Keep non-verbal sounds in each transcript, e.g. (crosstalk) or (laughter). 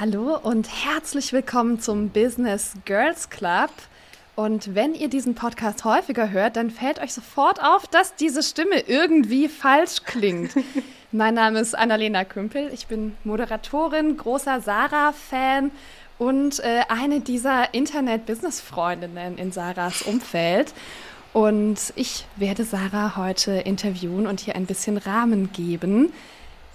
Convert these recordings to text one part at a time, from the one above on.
Hallo und herzlich willkommen zum Business Girls Club. Und wenn ihr diesen Podcast häufiger hört, dann fällt euch sofort auf, dass diese Stimme irgendwie falsch klingt. (laughs) mein Name ist Annalena Kümpel. Ich bin Moderatorin, großer Sarah-Fan und äh, eine dieser Internet-Business-Freundinnen in Sarahs Umfeld. Und ich werde Sarah heute interviewen und hier ein bisschen Rahmen geben.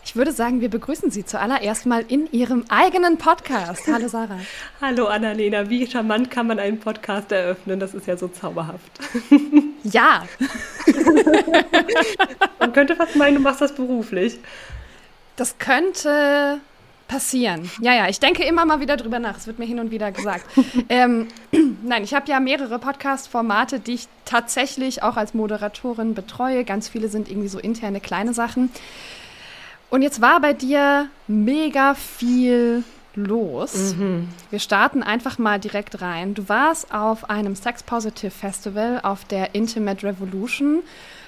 Ich würde sagen, wir begrüßen Sie zuallererst mal in Ihrem eigenen Podcast. Hallo Sarah. (laughs) Hallo Annalena, wie charmant kann man einen Podcast eröffnen? Das ist ja so zauberhaft. (laughs) Ja. (laughs) man könnte fast meinen, du machst das beruflich. Das könnte passieren. Ja, ja, ich denke immer mal wieder drüber nach. Es wird mir hin und wieder gesagt. (laughs) ähm, (clears throat) nein, ich habe ja mehrere Podcast-Formate, die ich tatsächlich auch als Moderatorin betreue. Ganz viele sind irgendwie so interne kleine Sachen. Und jetzt war bei dir mega viel los. Mhm. Wir starten einfach mal direkt rein. Du warst auf einem Sex Positive Festival auf der Intimate Revolution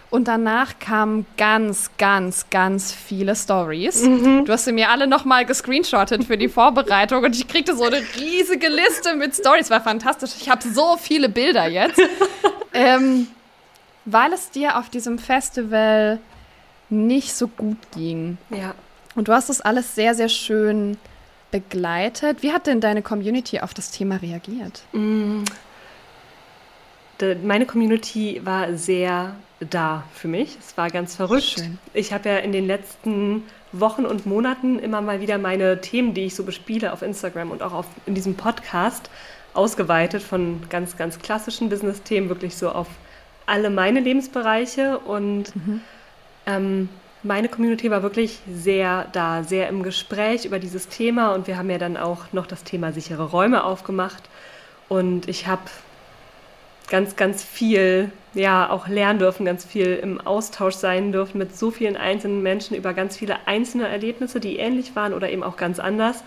und danach kamen ganz, ganz, ganz viele Stories. Mhm. Du hast sie mir alle nochmal gescreenshottet für die Vorbereitung und ich kriegte so eine riesige Liste mit Stories. War fantastisch. Ich habe so viele Bilder jetzt. (laughs) ähm, weil es dir auf diesem Festival nicht so gut ging. Ja. Und du hast das alles sehr, sehr schön begleitet. Wie hat denn deine Community auf das Thema reagiert? Mm. Meine Community war sehr da für mich. Es war ganz verrückt. Schön. Ich habe ja in den letzten Wochen und Monaten immer mal wieder meine Themen, die ich so bespiele auf Instagram und auch auf, in diesem Podcast ausgeweitet von ganz, ganz klassischen Business-Themen wirklich so auf alle meine Lebensbereiche und mhm. Ähm, meine Community war wirklich sehr da, sehr im Gespräch über dieses Thema und wir haben ja dann auch noch das Thema sichere Räume aufgemacht und ich habe ganz, ganz viel, ja, auch lernen dürfen, ganz viel im Austausch sein dürfen mit so vielen einzelnen Menschen über ganz viele einzelne Erlebnisse, die ähnlich waren oder eben auch ganz anders.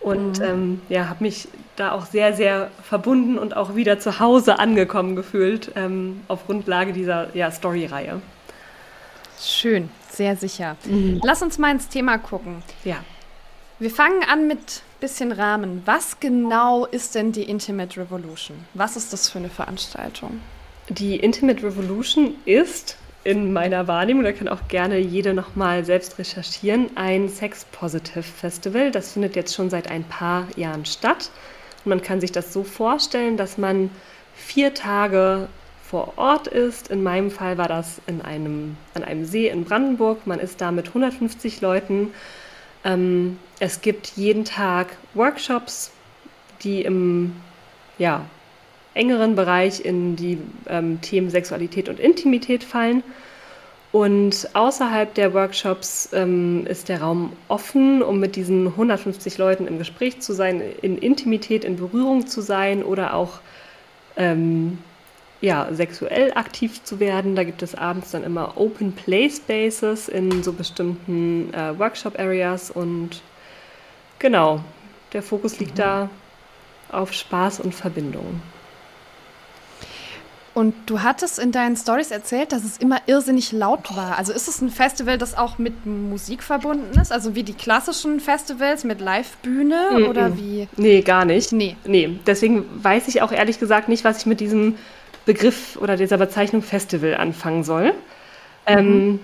Und mhm. ähm, ja, habe mich da auch sehr, sehr verbunden und auch wieder zu Hause angekommen gefühlt ähm, auf Grundlage dieser ja, Story-Reihe. Schön, sehr sicher. Mhm. Lass uns mal ins Thema gucken. Ja. Wir fangen an mit bisschen Rahmen. Was genau ist denn die Intimate Revolution? Was ist das für eine Veranstaltung? Die Intimate Revolution ist in meiner Wahrnehmung, da kann auch gerne jede nochmal selbst recherchieren, ein Sex Positive Festival. Das findet jetzt schon seit ein paar Jahren statt. Und man kann sich das so vorstellen, dass man vier Tage vor Ort ist. In meinem Fall war das in einem, an einem See in Brandenburg. Man ist da mit 150 Leuten. Ähm, es gibt jeden Tag Workshops, die im ja, engeren Bereich in die ähm, Themen Sexualität und Intimität fallen. Und außerhalb der Workshops ähm, ist der Raum offen, um mit diesen 150 Leuten im Gespräch zu sein, in Intimität, in Berührung zu sein oder auch ähm, ja, sexuell aktiv zu werden. Da gibt es abends dann immer Open Play Spaces in so bestimmten äh, Workshop Areas und genau, der Fokus liegt mhm. da auf Spaß und Verbindung. Und du hattest in deinen Stories erzählt, dass es immer irrsinnig laut war. Also ist es ein Festival, das auch mit Musik verbunden ist? Also wie die klassischen Festivals mit Live-Bühne mm -mm. oder wie? Nee, gar nicht. Nee. Nee. Deswegen weiß ich auch ehrlich gesagt nicht, was ich mit diesem Begriff oder dieser Bezeichnung Festival anfangen soll. Mhm. Ähm,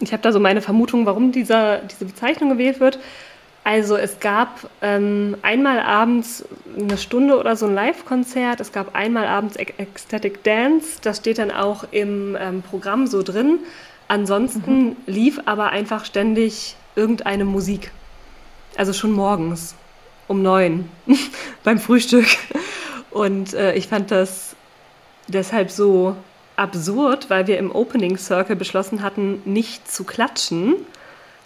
ich habe da so meine Vermutung, warum dieser, diese Bezeichnung gewählt wird. Also es gab ähm, einmal abends eine Stunde oder so ein Live-Konzert, es gab einmal abends Ecstatic Dance, das steht dann auch im ähm, Programm so drin. Ansonsten mhm. lief aber einfach ständig irgendeine Musik. Also schon morgens um neun (laughs) beim Frühstück. Und äh, ich fand das deshalb so absurd, weil wir im Opening Circle beschlossen hatten, nicht zu klatschen,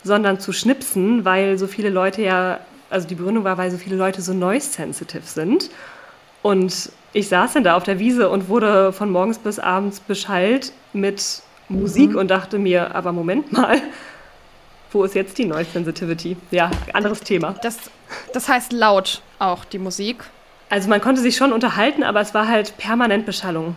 sondern zu schnipsen, weil so viele Leute ja, also die Begründung war, weil so viele Leute so noise-sensitive sind. Und ich saß dann da auf der Wiese und wurde von morgens bis abends beschallt mit Musik mhm. und dachte mir, aber Moment mal, wo ist jetzt die Noise Sensitivity? Ja, anderes Thema. Das, das heißt laut auch, die Musik. Also man konnte sich schon unterhalten, aber es war halt permanent Beschallung.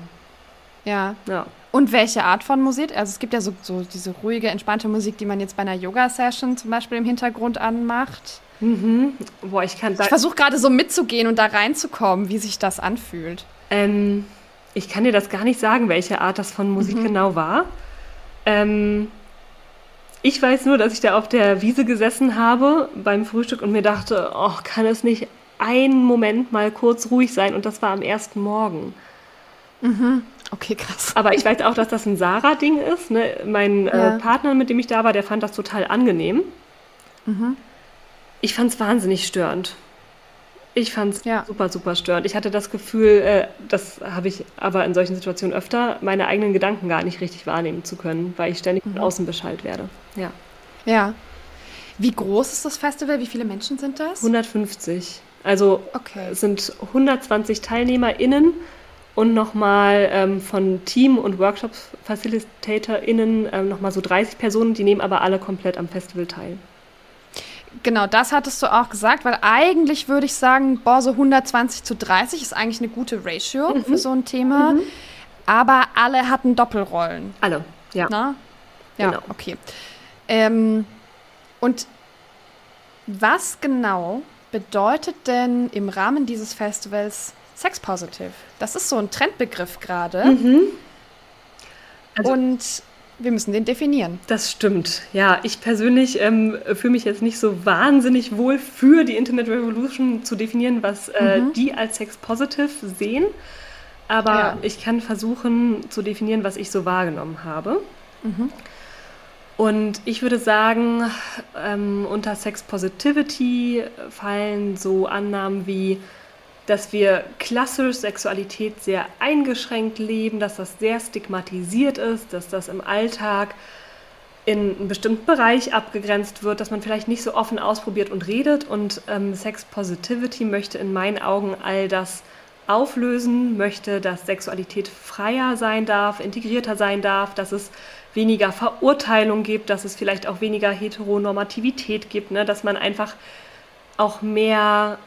Ja. ja. Und welche Art von Musik? Also es gibt ja so, so diese ruhige, entspannte Musik, die man jetzt bei einer Yoga-Session zum Beispiel im Hintergrund anmacht. Mhm. Boah, ich kann Ich versuche gerade so mitzugehen und da reinzukommen, wie sich das anfühlt. Ähm, ich kann dir das gar nicht sagen, welche Art das von Musik mhm. genau war. Ähm, ich weiß nur, dass ich da auf der Wiese gesessen habe beim Frühstück und mir dachte, oh, kann es nicht einen Moment mal kurz ruhig sein? Und das war am ersten Morgen. Mhm. Okay, krass. Aber ich weiß auch, dass das ein Sarah-Ding ist. Ne? Mein äh, ja. äh, Partner, mit dem ich da war, der fand das total angenehm. Mhm. Ich fand es wahnsinnig störend. Ich fand es ja. super, super störend. Ich hatte das Gefühl, äh, das habe ich aber in solchen Situationen öfter, meine eigenen Gedanken gar nicht richtig wahrnehmen zu können, weil ich ständig mhm. von außen Bescheid werde. Ja. Ja. Wie groß ist das Festival? Wie viele Menschen sind das? 150. Also okay. es sind 120 TeilnehmerInnen und nochmal ähm, von Team und Workshop-FacilitatorInnen ähm, nochmal so 30 Personen, die nehmen aber alle komplett am Festival teil. Genau, das hattest du auch gesagt, weil eigentlich würde ich sagen, boah, so 120 zu 30 ist eigentlich eine gute Ratio mhm. für so ein Thema. Mhm. Aber alle hatten Doppelrollen. Alle, ja. Na? Ja, genau. okay. Ähm, und was genau bedeutet denn im Rahmen dieses Festivals Sex Positive? Das ist so ein Trendbegriff gerade. Mhm. Also, und wir müssen den definieren. Das stimmt. Ja, ich persönlich ähm, fühle mich jetzt nicht so wahnsinnig wohl für die Internet Revolution zu definieren, was äh, mhm. die als Sex Positive sehen. Aber ja. ich kann versuchen zu definieren, was ich so wahrgenommen habe. Mhm. Und ich würde sagen, ähm, unter Sex Positivity fallen so Annahmen wie dass wir klassisch Sexualität sehr eingeschränkt leben, dass das sehr stigmatisiert ist, dass das im Alltag in einem bestimmten Bereich abgegrenzt wird, dass man vielleicht nicht so offen ausprobiert und redet. Und ähm, Sex Positivity möchte in meinen Augen all das auflösen, möchte, dass Sexualität freier sein darf, integrierter sein darf, dass es weniger Verurteilung gibt, dass es vielleicht auch weniger Heteronormativität gibt, ne? dass man einfach auch mehr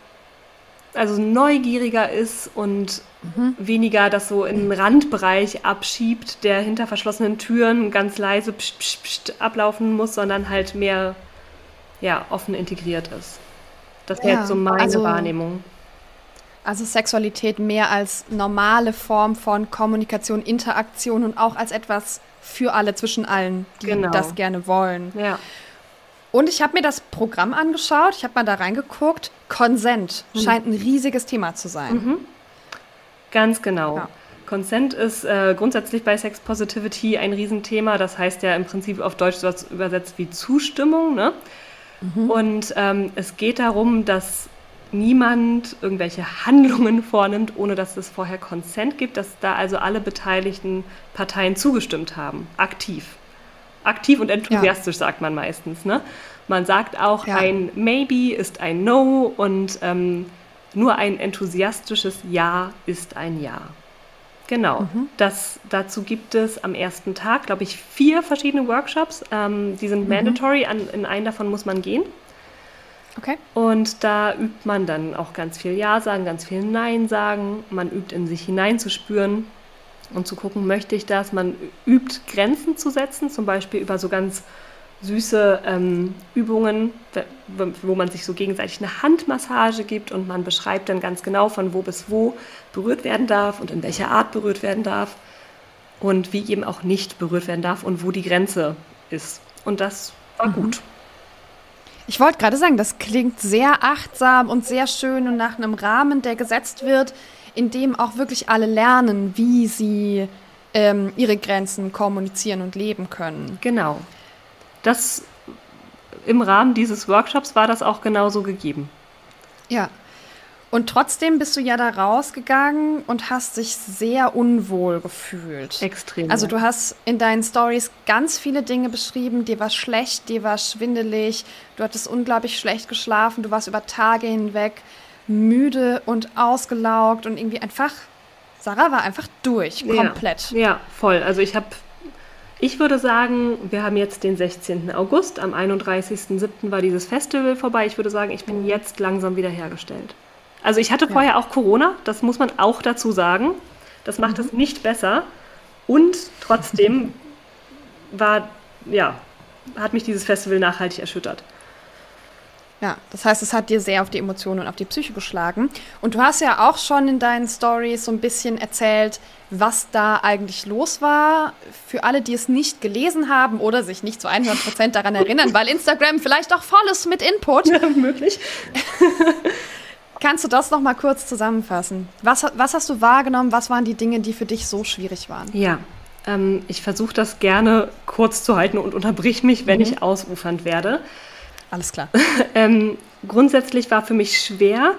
also neugieriger ist und mhm. weniger das so in den Randbereich abschiebt, der hinter verschlossenen Türen ganz leise pst, pst, pst ablaufen muss, sondern halt mehr ja, offen integriert ist. Das wäre ja, jetzt so meine also, Wahrnehmung. Also Sexualität mehr als normale Form von Kommunikation, Interaktion und auch als etwas für alle, zwischen allen, die genau. das gerne wollen. Ja. Und ich habe mir das Programm angeschaut, ich habe mal da reingeguckt. Consent mhm. scheint ein riesiges Thema zu sein. Mhm. Ganz genau. Ja. Consent ist äh, grundsätzlich bei Sex Positivity ein Riesenthema. Das heißt ja im Prinzip auf Deutsch so übersetzt wie Zustimmung. Ne? Mhm. Und ähm, es geht darum, dass niemand irgendwelche (laughs) Handlungen vornimmt, ohne dass es vorher Consent gibt, dass da also alle beteiligten Parteien zugestimmt haben, aktiv. Aktiv und enthusiastisch, ja. sagt man meistens. Ne? Man sagt auch, ja. ein Maybe ist ein No und ähm, nur ein enthusiastisches Ja ist ein Ja. Genau. Mhm. Das, dazu gibt es am ersten Tag, glaube ich, vier verschiedene Workshops. Ähm, die sind mhm. mandatory, an, in einen davon muss man gehen. Okay. Und da übt man dann auch ganz viel Ja sagen, ganz viel Nein sagen. Man übt in sich hineinzuspüren und zu gucken, möchte ich das. Man übt Grenzen zu setzen, zum Beispiel über so ganz süße ähm, Übungen, wo man sich so gegenseitig eine Handmassage gibt und man beschreibt dann ganz genau, von wo bis wo berührt werden darf und in welcher Art berührt werden darf und wie eben auch nicht berührt werden darf und wo die Grenze ist. Und das war mhm. gut. Ich wollte gerade sagen, das klingt sehr achtsam und sehr schön und nach einem Rahmen, der gesetzt wird, in dem auch wirklich alle lernen, wie sie ähm, ihre Grenzen kommunizieren und leben können. Genau. Das im Rahmen dieses Workshops war das auch genauso gegeben. Ja. Und trotzdem bist du ja da rausgegangen und hast dich sehr unwohl gefühlt. Extrem. Also du hast in deinen Stories ganz viele Dinge beschrieben. Dir war schlecht, dir war schwindelig, du hattest unglaublich schlecht geschlafen, du warst über Tage hinweg müde und ausgelaugt und irgendwie einfach, Sarah war einfach durch, komplett. Ja, ja voll. Also ich habe, ich würde sagen, wir haben jetzt den 16. August, am 31.07. war dieses Festival vorbei. Ich würde sagen, ich bin jetzt langsam wiederhergestellt. Also ich hatte vorher auch Corona, das muss man auch dazu sagen. Das macht mhm. es nicht besser. Und trotzdem (laughs) war, ja, hat mich dieses Festival nachhaltig erschüttert. Ja, das heißt, es hat dir sehr auf die Emotionen und auf die Psyche geschlagen. Und du hast ja auch schon in deinen Stories so ein bisschen erzählt, was da eigentlich los war. Für alle, die es nicht gelesen haben oder sich nicht zu 100 Prozent daran erinnern, weil Instagram vielleicht auch voll ist mit Input. Ja, möglich. (laughs) Kannst du das noch mal kurz zusammenfassen? Was, was hast du wahrgenommen? Was waren die Dinge, die für dich so schwierig waren? Ja, ähm, ich versuche das gerne kurz zu halten und unterbrich mich, wenn mhm. ich ausufernd werde. Alles klar. (laughs) ähm, grundsätzlich war für mich schwer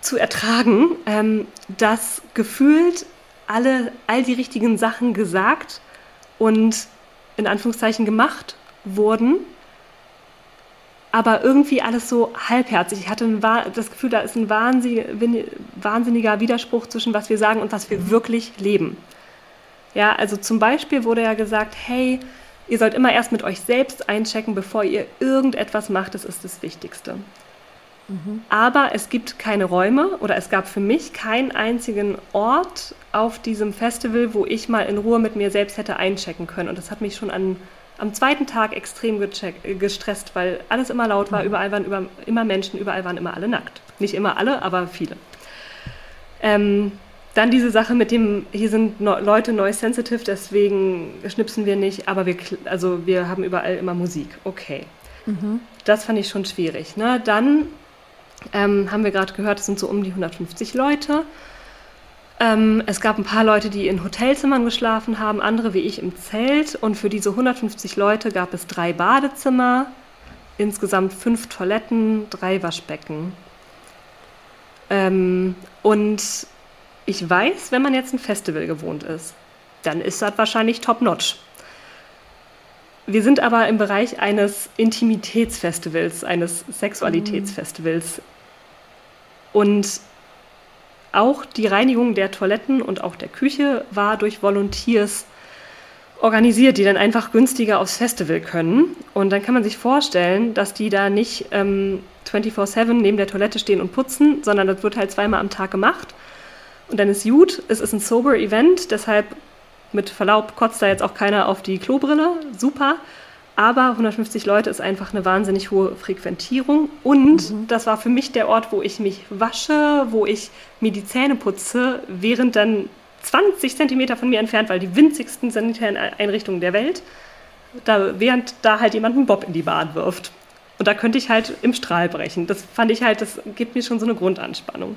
zu ertragen, ähm, dass gefühlt alle, all die richtigen Sachen gesagt und in Anführungszeichen gemacht wurden, aber irgendwie alles so halbherzig. Ich hatte ein, das Gefühl, da ist ein wahnsinniger Widerspruch zwischen was wir sagen und was wir wirklich leben. Ja, also zum Beispiel wurde ja gesagt, hey, Ihr sollt immer erst mit euch selbst einchecken, bevor ihr irgendetwas macht. Das ist das Wichtigste. Mhm. Aber es gibt keine Räume oder es gab für mich keinen einzigen Ort auf diesem Festival, wo ich mal in Ruhe mit mir selbst hätte einchecken können. Und das hat mich schon an, am zweiten Tag extrem gestresst, weil alles immer laut war, mhm. überall waren über, immer Menschen, überall waren immer alle nackt. Nicht immer alle, aber viele. Ähm, dann diese Sache mit dem, hier sind no Leute noise sensitive, deswegen schnipsen wir nicht, aber wir, also wir haben überall immer Musik. Okay. Mhm. Das fand ich schon schwierig. Ne? Dann ähm, haben wir gerade gehört, es sind so um die 150 Leute. Ähm, es gab ein paar Leute, die in Hotelzimmern geschlafen haben, andere wie ich im Zelt. Und für diese 150 Leute gab es drei Badezimmer, insgesamt fünf Toiletten, drei Waschbecken. Ähm, und ich weiß, wenn man jetzt ein Festival gewohnt ist, dann ist das wahrscheinlich top-notch. Wir sind aber im Bereich eines Intimitätsfestivals, eines Sexualitätsfestivals. Und auch die Reinigung der Toiletten und auch der Küche war durch Volunteers organisiert, die dann einfach günstiger aufs Festival können. Und dann kann man sich vorstellen, dass die da nicht ähm, 24-7 neben der Toilette stehen und putzen, sondern das wird halt zweimal am Tag gemacht. Und dann ist gut, es ist ein sober Event, deshalb mit Verlaub kotzt da jetzt auch keiner auf die Klobrille, super. Aber 150 Leute ist einfach eine wahnsinnig hohe Frequentierung. Und mhm. das war für mich der Ort, wo ich mich wasche, wo ich mir die Zähne putze, während dann 20 Zentimeter von mir entfernt, weil die winzigsten sanitären Einrichtungen der Welt, da, während da halt jemand einen Bob in die Bahn wirft. Und da könnte ich halt im Strahl brechen. Das fand ich halt, das gibt mir schon so eine Grundanspannung.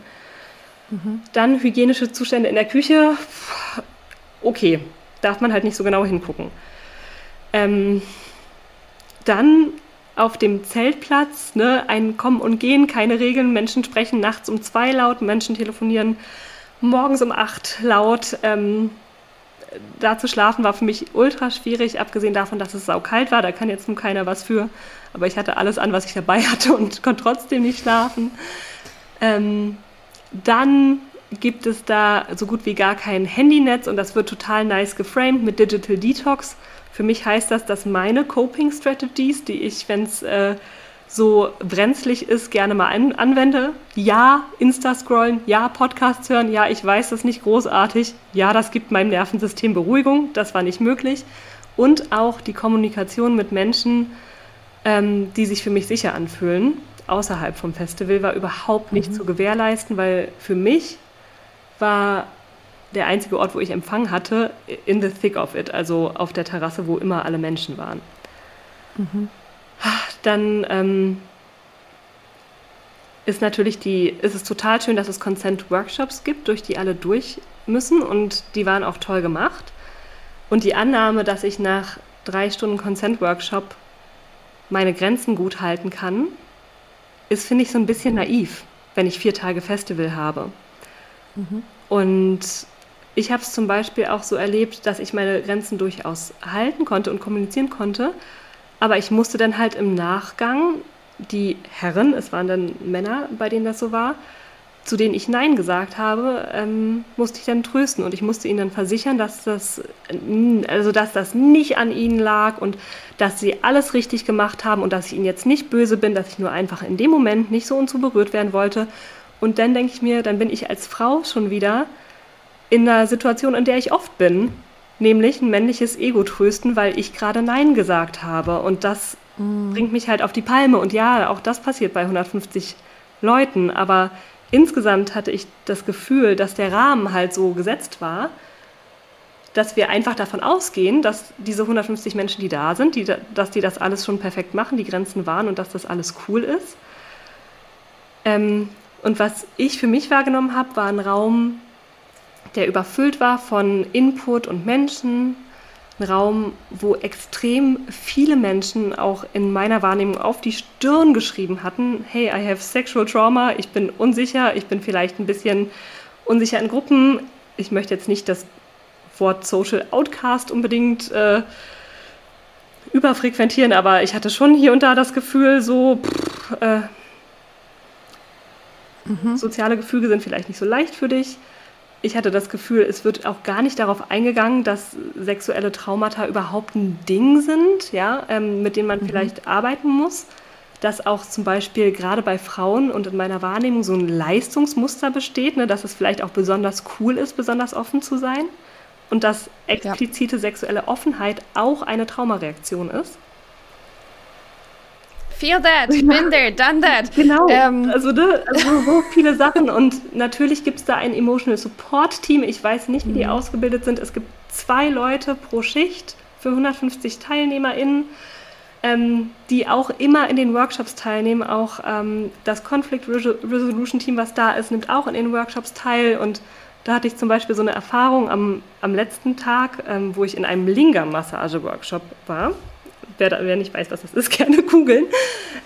Dann hygienische Zustände in der Küche. Okay, darf man halt nicht so genau hingucken. Ähm, dann auf dem Zeltplatz, ne, ein Kommen und Gehen, keine Regeln. Menschen sprechen nachts um zwei laut, Menschen telefonieren morgens um acht laut. Ähm, da zu schlafen war für mich ultra schwierig, abgesehen davon, dass es saukalt war. Da kann jetzt nun keiner was für. Aber ich hatte alles an, was ich dabei (laughs) hatte und konnte trotzdem nicht schlafen. Ähm, dann gibt es da so gut wie gar kein Handynetz und das wird total nice geframed mit Digital Detox. Für mich heißt das, dass meine Coping Strategies, die ich, wenn es äh, so brenzlig ist, gerne mal an anwende. Ja, Insta-Scrollen, ja, Podcasts hören, ja, ich weiß, das nicht großartig. Ja, das gibt meinem Nervensystem Beruhigung, das war nicht möglich. Und auch die Kommunikation mit Menschen, ähm, die sich für mich sicher anfühlen außerhalb vom Festival war überhaupt nicht mhm. zu gewährleisten, weil für mich war der einzige Ort, wo ich Empfang hatte, in the thick of it, also auf der Terrasse, wo immer alle Menschen waren. Mhm. Dann ähm, ist natürlich die, ist es total schön, dass es Consent-Workshops gibt, durch die alle durch müssen und die waren auch toll gemacht. Und die Annahme, dass ich nach drei Stunden Consent-Workshop meine Grenzen gut halten kann, ist, finde ich, so ein bisschen naiv, wenn ich vier Tage Festival habe. Mhm. Und ich habe es zum Beispiel auch so erlebt, dass ich meine Grenzen durchaus halten konnte und kommunizieren konnte. Aber ich musste dann halt im Nachgang die Herren, es waren dann Männer, bei denen das so war, zu denen ich Nein gesagt habe, ähm, musste ich dann trösten und ich musste ihnen dann versichern, dass das, also dass das nicht an ihnen lag und dass sie alles richtig gemacht haben und dass ich ihnen jetzt nicht böse bin, dass ich nur einfach in dem Moment nicht so und so berührt werden wollte. Und dann denke ich mir, dann bin ich als Frau schon wieder in einer Situation, in der ich oft bin, nämlich ein männliches Ego trösten, weil ich gerade Nein gesagt habe. Und das mm. bringt mich halt auf die Palme. Und ja, auch das passiert bei 150 Leuten. Aber insgesamt hatte ich das Gefühl, dass der Rahmen halt so gesetzt war, dass wir einfach davon ausgehen, dass diese 150 Menschen, die da sind, die, dass die das alles schon perfekt machen, die Grenzen waren und dass das alles cool ist. Ähm, und was ich für mich wahrgenommen habe, war ein Raum, der überfüllt war von Input und Menschen. Raum, wo extrem viele Menschen auch in meiner Wahrnehmung auf die Stirn geschrieben hatten, hey, I have sexual trauma, ich bin unsicher, ich bin vielleicht ein bisschen unsicher in Gruppen. Ich möchte jetzt nicht das Wort Social Outcast unbedingt äh, überfrequentieren, aber ich hatte schon hier und da das Gefühl, so, pff, äh, mhm. soziale Gefüge sind vielleicht nicht so leicht für dich ich hatte das Gefühl, es wird auch gar nicht darauf eingegangen, dass sexuelle Traumata überhaupt ein Ding sind, ja, ähm, mit denen man mhm. vielleicht arbeiten muss. Dass auch zum Beispiel gerade bei Frauen und in meiner Wahrnehmung so ein Leistungsmuster besteht, ne, dass es vielleicht auch besonders cool ist, besonders offen zu sein. Und dass explizite ja. sexuelle Offenheit auch eine Traumareaktion ist. Feel that, been there, done that. Genau, ähm. also, ne, also so viele Sachen und natürlich gibt es da ein Emotional Support Team. Ich weiß nicht, wie die mhm. ausgebildet sind. Es gibt zwei Leute pro Schicht für 150 TeilnehmerInnen, ähm, die auch immer in den Workshops teilnehmen. Auch ähm, das Conflict Resolution Team, was da ist, nimmt auch in den Workshops teil und da hatte ich zum Beispiel so eine Erfahrung am, am letzten Tag, ähm, wo ich in einem Lingam-Massage-Workshop war wer, wer nicht weiß, was das ist, (laughs) gerne googeln.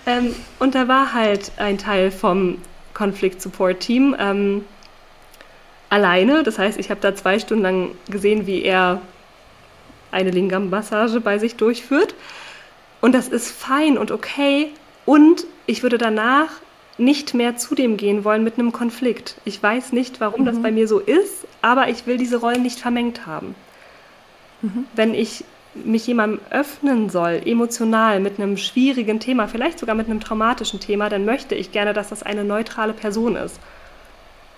Ähm, und da war halt ein Teil vom Conflict Support Team ähm, alleine. Das heißt, ich habe da zwei Stunden lang gesehen, wie er eine Lingam-Massage bei sich durchführt. Und das ist fein und okay. Und ich würde danach nicht mehr zu dem gehen wollen mit einem Konflikt. Ich weiß nicht, warum mhm. das bei mir so ist, aber ich will diese Rollen nicht vermengt haben. Mhm. Wenn ich mich jemandem öffnen soll, emotional mit einem schwierigen Thema, vielleicht sogar mit einem traumatischen Thema, dann möchte ich gerne, dass das eine neutrale Person ist.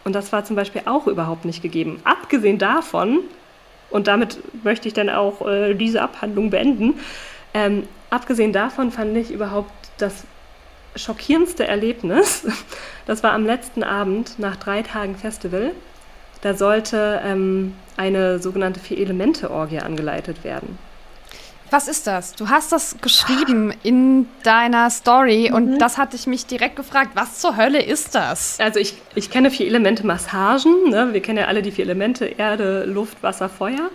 Und das war zum Beispiel auch überhaupt nicht gegeben. Abgesehen davon, und damit möchte ich dann auch äh, diese Abhandlung beenden, ähm, abgesehen davon fand ich überhaupt das schockierendste Erlebnis, (laughs) das war am letzten Abend nach drei Tagen Festival. Da sollte ähm, eine sogenannte Vier-Elemente-Orgie angeleitet werden. Was ist das? Du hast das geschrieben in deiner Story mhm. und das hatte ich mich direkt gefragt, was zur Hölle ist das? Also ich, ich kenne vier Elemente Massagen. Ne? Wir kennen ja alle die vier Elemente Erde, Luft, Wasser, Feuer.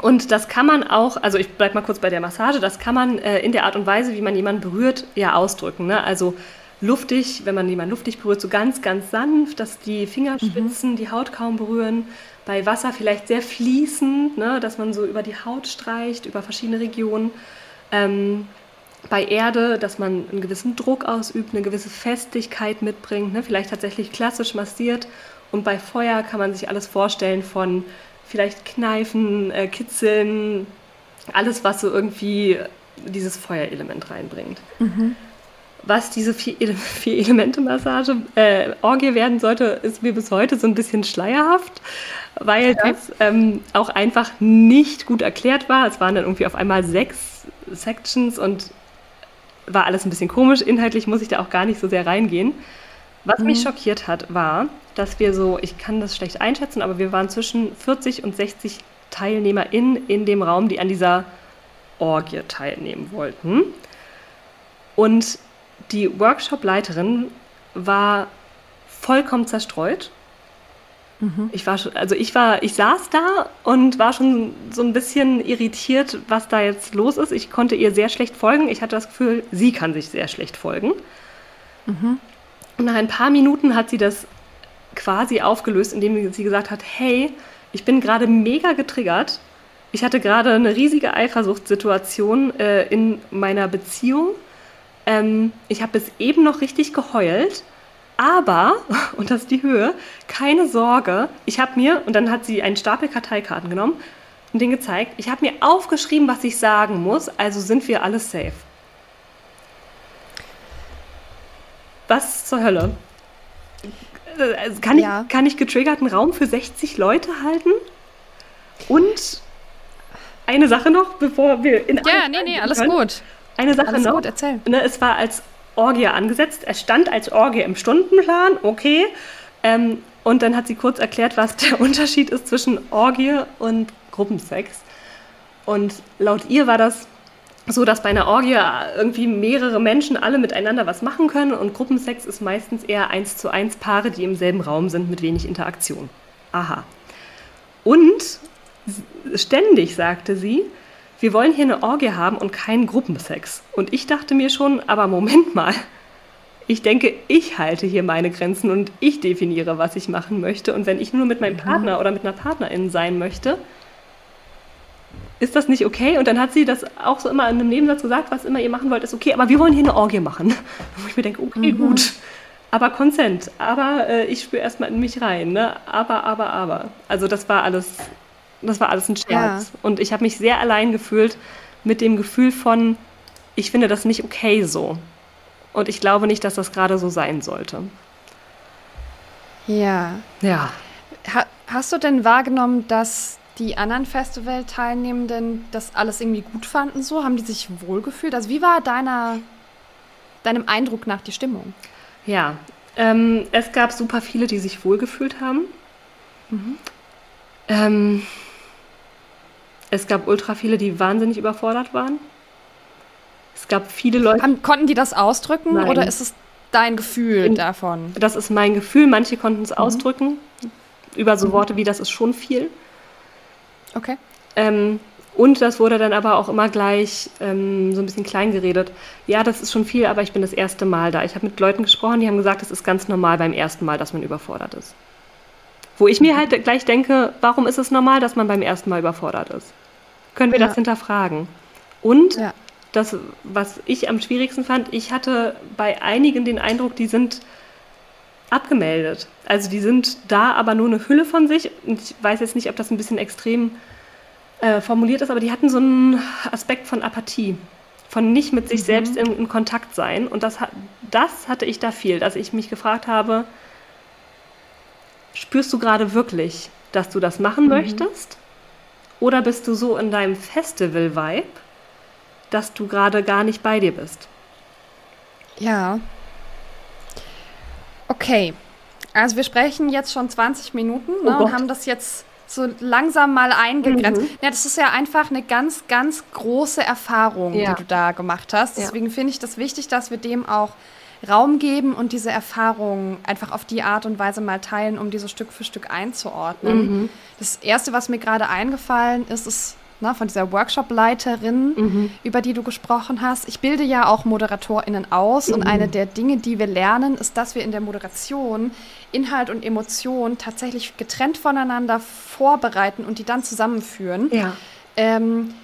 Und das kann man auch, also ich bleibe mal kurz bei der Massage, das kann man äh, in der Art und Weise, wie man jemanden berührt, ja ausdrücken. Ne? Also luftig, wenn man jemanden luftig berührt, so ganz, ganz sanft, dass die Fingerspitzen mhm. die Haut kaum berühren bei Wasser vielleicht sehr fließend, ne, dass man so über die Haut streicht, über verschiedene Regionen. Ähm, bei Erde, dass man einen gewissen Druck ausübt, eine gewisse Festigkeit mitbringt, ne, vielleicht tatsächlich klassisch massiert. Und bei Feuer kann man sich alles vorstellen von vielleicht Kneifen, äh, Kitzeln, alles, was so irgendwie dieses Feuerelement reinbringt. Mhm. Was diese Vier-Elemente-Massage (laughs) äh, Orgie werden sollte, ist mir bis heute so ein bisschen schleierhaft weil ja. das ähm, auch einfach nicht gut erklärt war. Es waren dann irgendwie auf einmal sechs Sections und war alles ein bisschen komisch. Inhaltlich muss ich da auch gar nicht so sehr reingehen. Was mhm. mich schockiert hat, war, dass wir so, ich kann das schlecht einschätzen, aber wir waren zwischen 40 und 60 TeilnehmerInnen in dem Raum, die an dieser Orgie teilnehmen wollten. Und die Workshop-Leiterin war vollkommen zerstreut Mhm. Ich war schon, also ich war, ich saß da und war schon so ein bisschen irritiert, was da jetzt los ist. Ich konnte ihr sehr schlecht folgen. Ich hatte das Gefühl, sie kann sich sehr schlecht folgen. Mhm. Und nach ein paar Minuten hat sie das quasi aufgelöst, indem sie gesagt hat, hey, ich bin gerade mega getriggert. Ich hatte gerade eine riesige Eifersuchtssituation äh, in meiner Beziehung. Ähm, ich habe bis eben noch richtig geheult aber, (laughs) und das ist die Höhe, keine Sorge, ich habe mir, und dann hat sie einen Stapel Karteikarten genommen und den gezeigt, ich habe mir aufgeschrieben, was ich sagen muss, also sind wir alle safe. Was zur Hölle? Also kann, ja. ich, kann ich getriggerten Raum für 60 Leute halten? Und eine Sache noch, bevor wir in Ja, nee, nee, alles können. gut. Eine Sache alles noch. Gut, erzähl. Ne, es war als Orgie angesetzt. Es stand als Orgie im Stundenplan, okay. Ähm, und dann hat sie kurz erklärt, was der (laughs) Unterschied ist zwischen Orgie und Gruppensex. Und laut ihr war das so, dass bei einer Orgie irgendwie mehrere Menschen alle miteinander was machen können und Gruppensex ist meistens eher eins zu eins Paare, die im selben Raum sind mit wenig Interaktion. Aha. Und ständig sagte sie, wir wollen hier eine Orgie haben und keinen Gruppensex. Und ich dachte mir schon, aber Moment mal. Ich denke, ich halte hier meine Grenzen und ich definiere, was ich machen möchte. Und wenn ich nur mit meinem Partner oder mit einer Partnerin sein möchte, ist das nicht okay? Und dann hat sie das auch so immer in einem Nebensatz gesagt, was immer ihr machen wollt, ist okay, aber wir wollen hier eine Orgie machen. (laughs) Wo ich mir denke, okay, mhm. gut. Aber Consent, aber äh, ich spüre erstmal in mich rein, ne? Aber, aber, aber. Also das war alles, das war alles ein Scherz. Ja. Und ich habe mich sehr allein gefühlt mit dem Gefühl von, ich finde das nicht okay so. Und ich glaube nicht, dass das gerade so sein sollte. Ja. Ja. Ha hast du denn wahrgenommen, dass die anderen Festivalteilnehmenden das alles irgendwie gut fanden so? Haben die sich wohlgefühlt? Also wie war deiner, deinem Eindruck nach die Stimmung? Ja, ähm, es gab super viele, die sich wohlgefühlt haben. Mhm. Ähm, es gab ultra viele, die wahnsinnig überfordert waren. Es gab viele Leute. Konnten die das ausdrücken Nein. oder ist es dein Gefühl In, davon? Das ist mein Gefühl. Manche konnten es mhm. ausdrücken. Über so mhm. Worte wie das ist schon viel. Okay. Ähm, und das wurde dann aber auch immer gleich ähm, so ein bisschen klein geredet. Ja, das ist schon viel, aber ich bin das erste Mal da. Ich habe mit Leuten gesprochen, die haben gesagt, es ist ganz normal beim ersten Mal, dass man überfordert ist. Wo ich mir halt gleich denke, warum ist es normal, dass man beim ersten Mal überfordert ist? Können wir ja. das hinterfragen? Und ja. das, was ich am schwierigsten fand, ich hatte bei einigen den Eindruck, die sind abgemeldet. Also die sind da, aber nur eine Hülle von sich. Und ich weiß jetzt nicht, ob das ein bisschen extrem äh, formuliert ist, aber die hatten so einen Aspekt von Apathie, von nicht mit sich mhm. selbst in, in, Kontakt sein. Und das, das hatte ich da viel, dass ich mich gefragt habe, spürst du gerade wirklich, dass du das machen mhm. möchtest? Oder bist du so in deinem Festival-Vibe, dass du gerade gar nicht bei dir bist? Ja, Okay, also wir sprechen jetzt schon 20 Minuten ne, oh und haben das jetzt so langsam mal eingegrenzt. Mhm. Ja, das ist ja einfach eine ganz, ganz große Erfahrung, ja. die du da gemacht hast. Deswegen ja. finde ich das wichtig, dass wir dem auch Raum geben und diese Erfahrung einfach auf die Art und Weise mal teilen, um diese Stück für Stück einzuordnen. Mhm. Das Erste, was mir gerade eingefallen ist, ist ne, von dieser Workshop-Leiterin, mhm. über die du gesprochen hast. Ich bilde ja auch ModeratorInnen aus mhm. und eine der Dinge, die wir lernen, ist, dass wir in der Moderation Inhalt und Emotion tatsächlich getrennt voneinander vorbereiten und die dann zusammenführen. Ja. Ähm,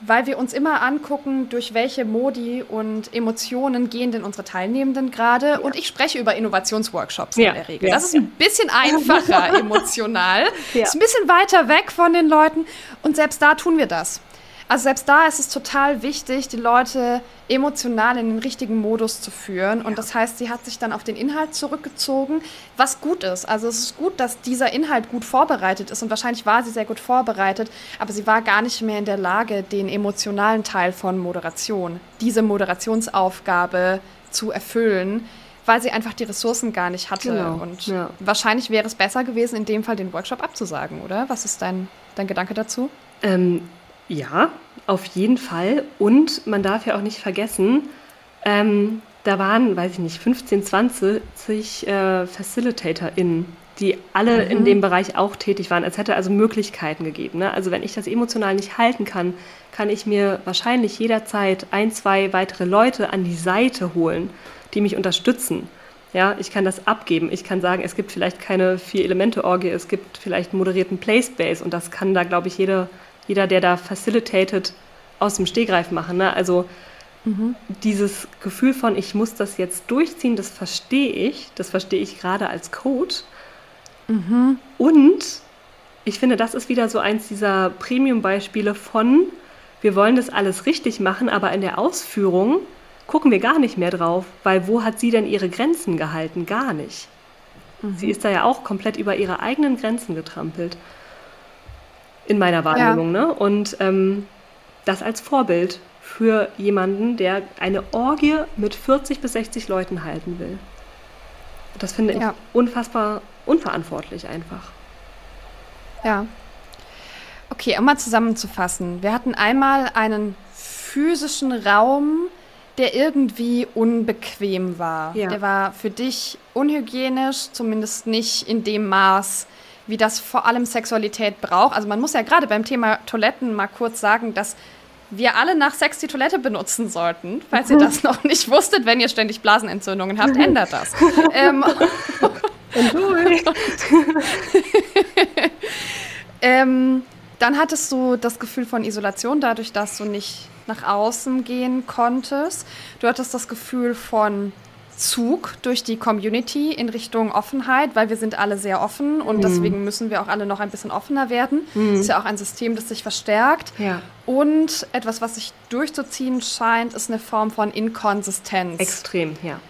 weil wir uns immer angucken, durch welche Modi und Emotionen gehen denn unsere Teilnehmenden gerade. Ja. Und ich spreche über Innovationsworkshops ja. in der Regel. Ja. Das ist ein bisschen einfacher (laughs) emotional. Ist ein bisschen weiter weg von den Leuten. Und selbst da tun wir das. Also selbst da ist es total wichtig, die Leute emotional in den richtigen Modus zu führen. Und das heißt, sie hat sich dann auf den Inhalt zurückgezogen, was gut ist. Also es ist gut, dass dieser Inhalt gut vorbereitet ist und wahrscheinlich war sie sehr gut vorbereitet, aber sie war gar nicht mehr in der Lage, den emotionalen Teil von Moderation, diese Moderationsaufgabe zu erfüllen weil sie einfach die Ressourcen gar nicht hatte. Genau, und ja. wahrscheinlich wäre es besser gewesen, in dem Fall den Workshop abzusagen, oder? Was ist dein, dein Gedanke dazu? Ähm, ja, auf jeden Fall. Und man darf ja auch nicht vergessen, ähm, da waren, weiß ich nicht, 15, 20 äh, FacilitatorInnen, die alle mhm. in dem Bereich auch tätig waren. Es hätte also Möglichkeiten gegeben. Ne? Also wenn ich das emotional nicht halten kann, kann ich mir wahrscheinlich jederzeit ein, zwei weitere Leute an die Seite holen, die mich unterstützen. Ja, ich kann das abgeben. Ich kann sagen, es gibt vielleicht keine Vier-Elemente-Orgie, es gibt vielleicht einen moderierten Playspace und das kann da, glaube ich, jede jeder, der da facilitated, aus dem Stegreif machen. Ne? Also mhm. dieses Gefühl von, ich muss das jetzt durchziehen, das verstehe ich. Das verstehe ich gerade als Coach. Mhm. Und ich finde, das ist wieder so eins dieser Premium-Beispiele von, wir wollen das alles richtig machen, aber in der Ausführung gucken wir gar nicht mehr drauf, weil wo hat sie denn ihre Grenzen gehalten? Gar nicht. Mhm. Sie ist da ja auch komplett über ihre eigenen Grenzen getrampelt. In meiner Wahrnehmung. Ja. Ne? Und ähm, das als Vorbild für jemanden, der eine Orgie mit 40 bis 60 Leuten halten will. Das finde ich ja. unfassbar unverantwortlich einfach. Ja. Okay, um mal zusammenzufassen. Wir hatten einmal einen physischen Raum, der irgendwie unbequem war. Ja. Der war für dich unhygienisch, zumindest nicht in dem Maß, wie das vor allem Sexualität braucht. Also man muss ja gerade beim Thema Toiletten mal kurz sagen, dass wir alle nach Sex die Toilette benutzen sollten. Falls ihr das (laughs) noch nicht wusstet, wenn ihr ständig Blasenentzündungen habt, ändert das. (laughs) ähm, (laughs) ähm, dann hattest du das Gefühl von Isolation, dadurch, dass du nicht nach außen gehen konntest. Du hattest das Gefühl von Zug durch die Community in Richtung Offenheit, weil wir sind alle sehr offen und mhm. deswegen müssen wir auch alle noch ein bisschen offener werden. Mhm. Ist ja auch ein System, das sich verstärkt. Ja. Und etwas, was sich durchzuziehen scheint, ist eine Form von Inkonsistenz. Extrem, ja.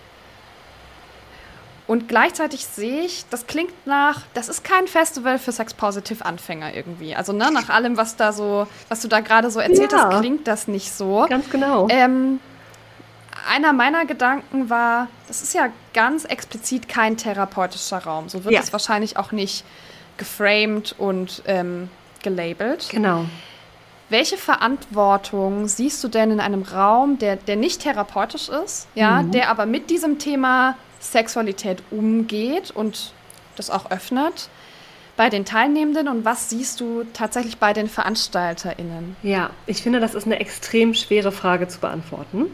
Und gleichzeitig sehe ich, das klingt nach, das ist kein Festival für Sex-Positive-Anfänger irgendwie. Also ne, nach allem, was da so, was du da gerade so erzählt ja. hast, klingt das nicht so. Ganz genau. Ähm, einer meiner Gedanken war, das ist ja ganz explizit kein therapeutischer Raum. So wird ja. es wahrscheinlich auch nicht geframed und ähm, gelabelt. Genau. Welche Verantwortung siehst du denn in einem Raum, der, der nicht therapeutisch ist, ja, mhm. der aber mit diesem Thema Sexualität umgeht und das auch öffnet bei den Teilnehmenden und was siehst du tatsächlich bei den VeranstalterInnen? Ja, ich finde, das ist eine extrem schwere Frage zu beantworten.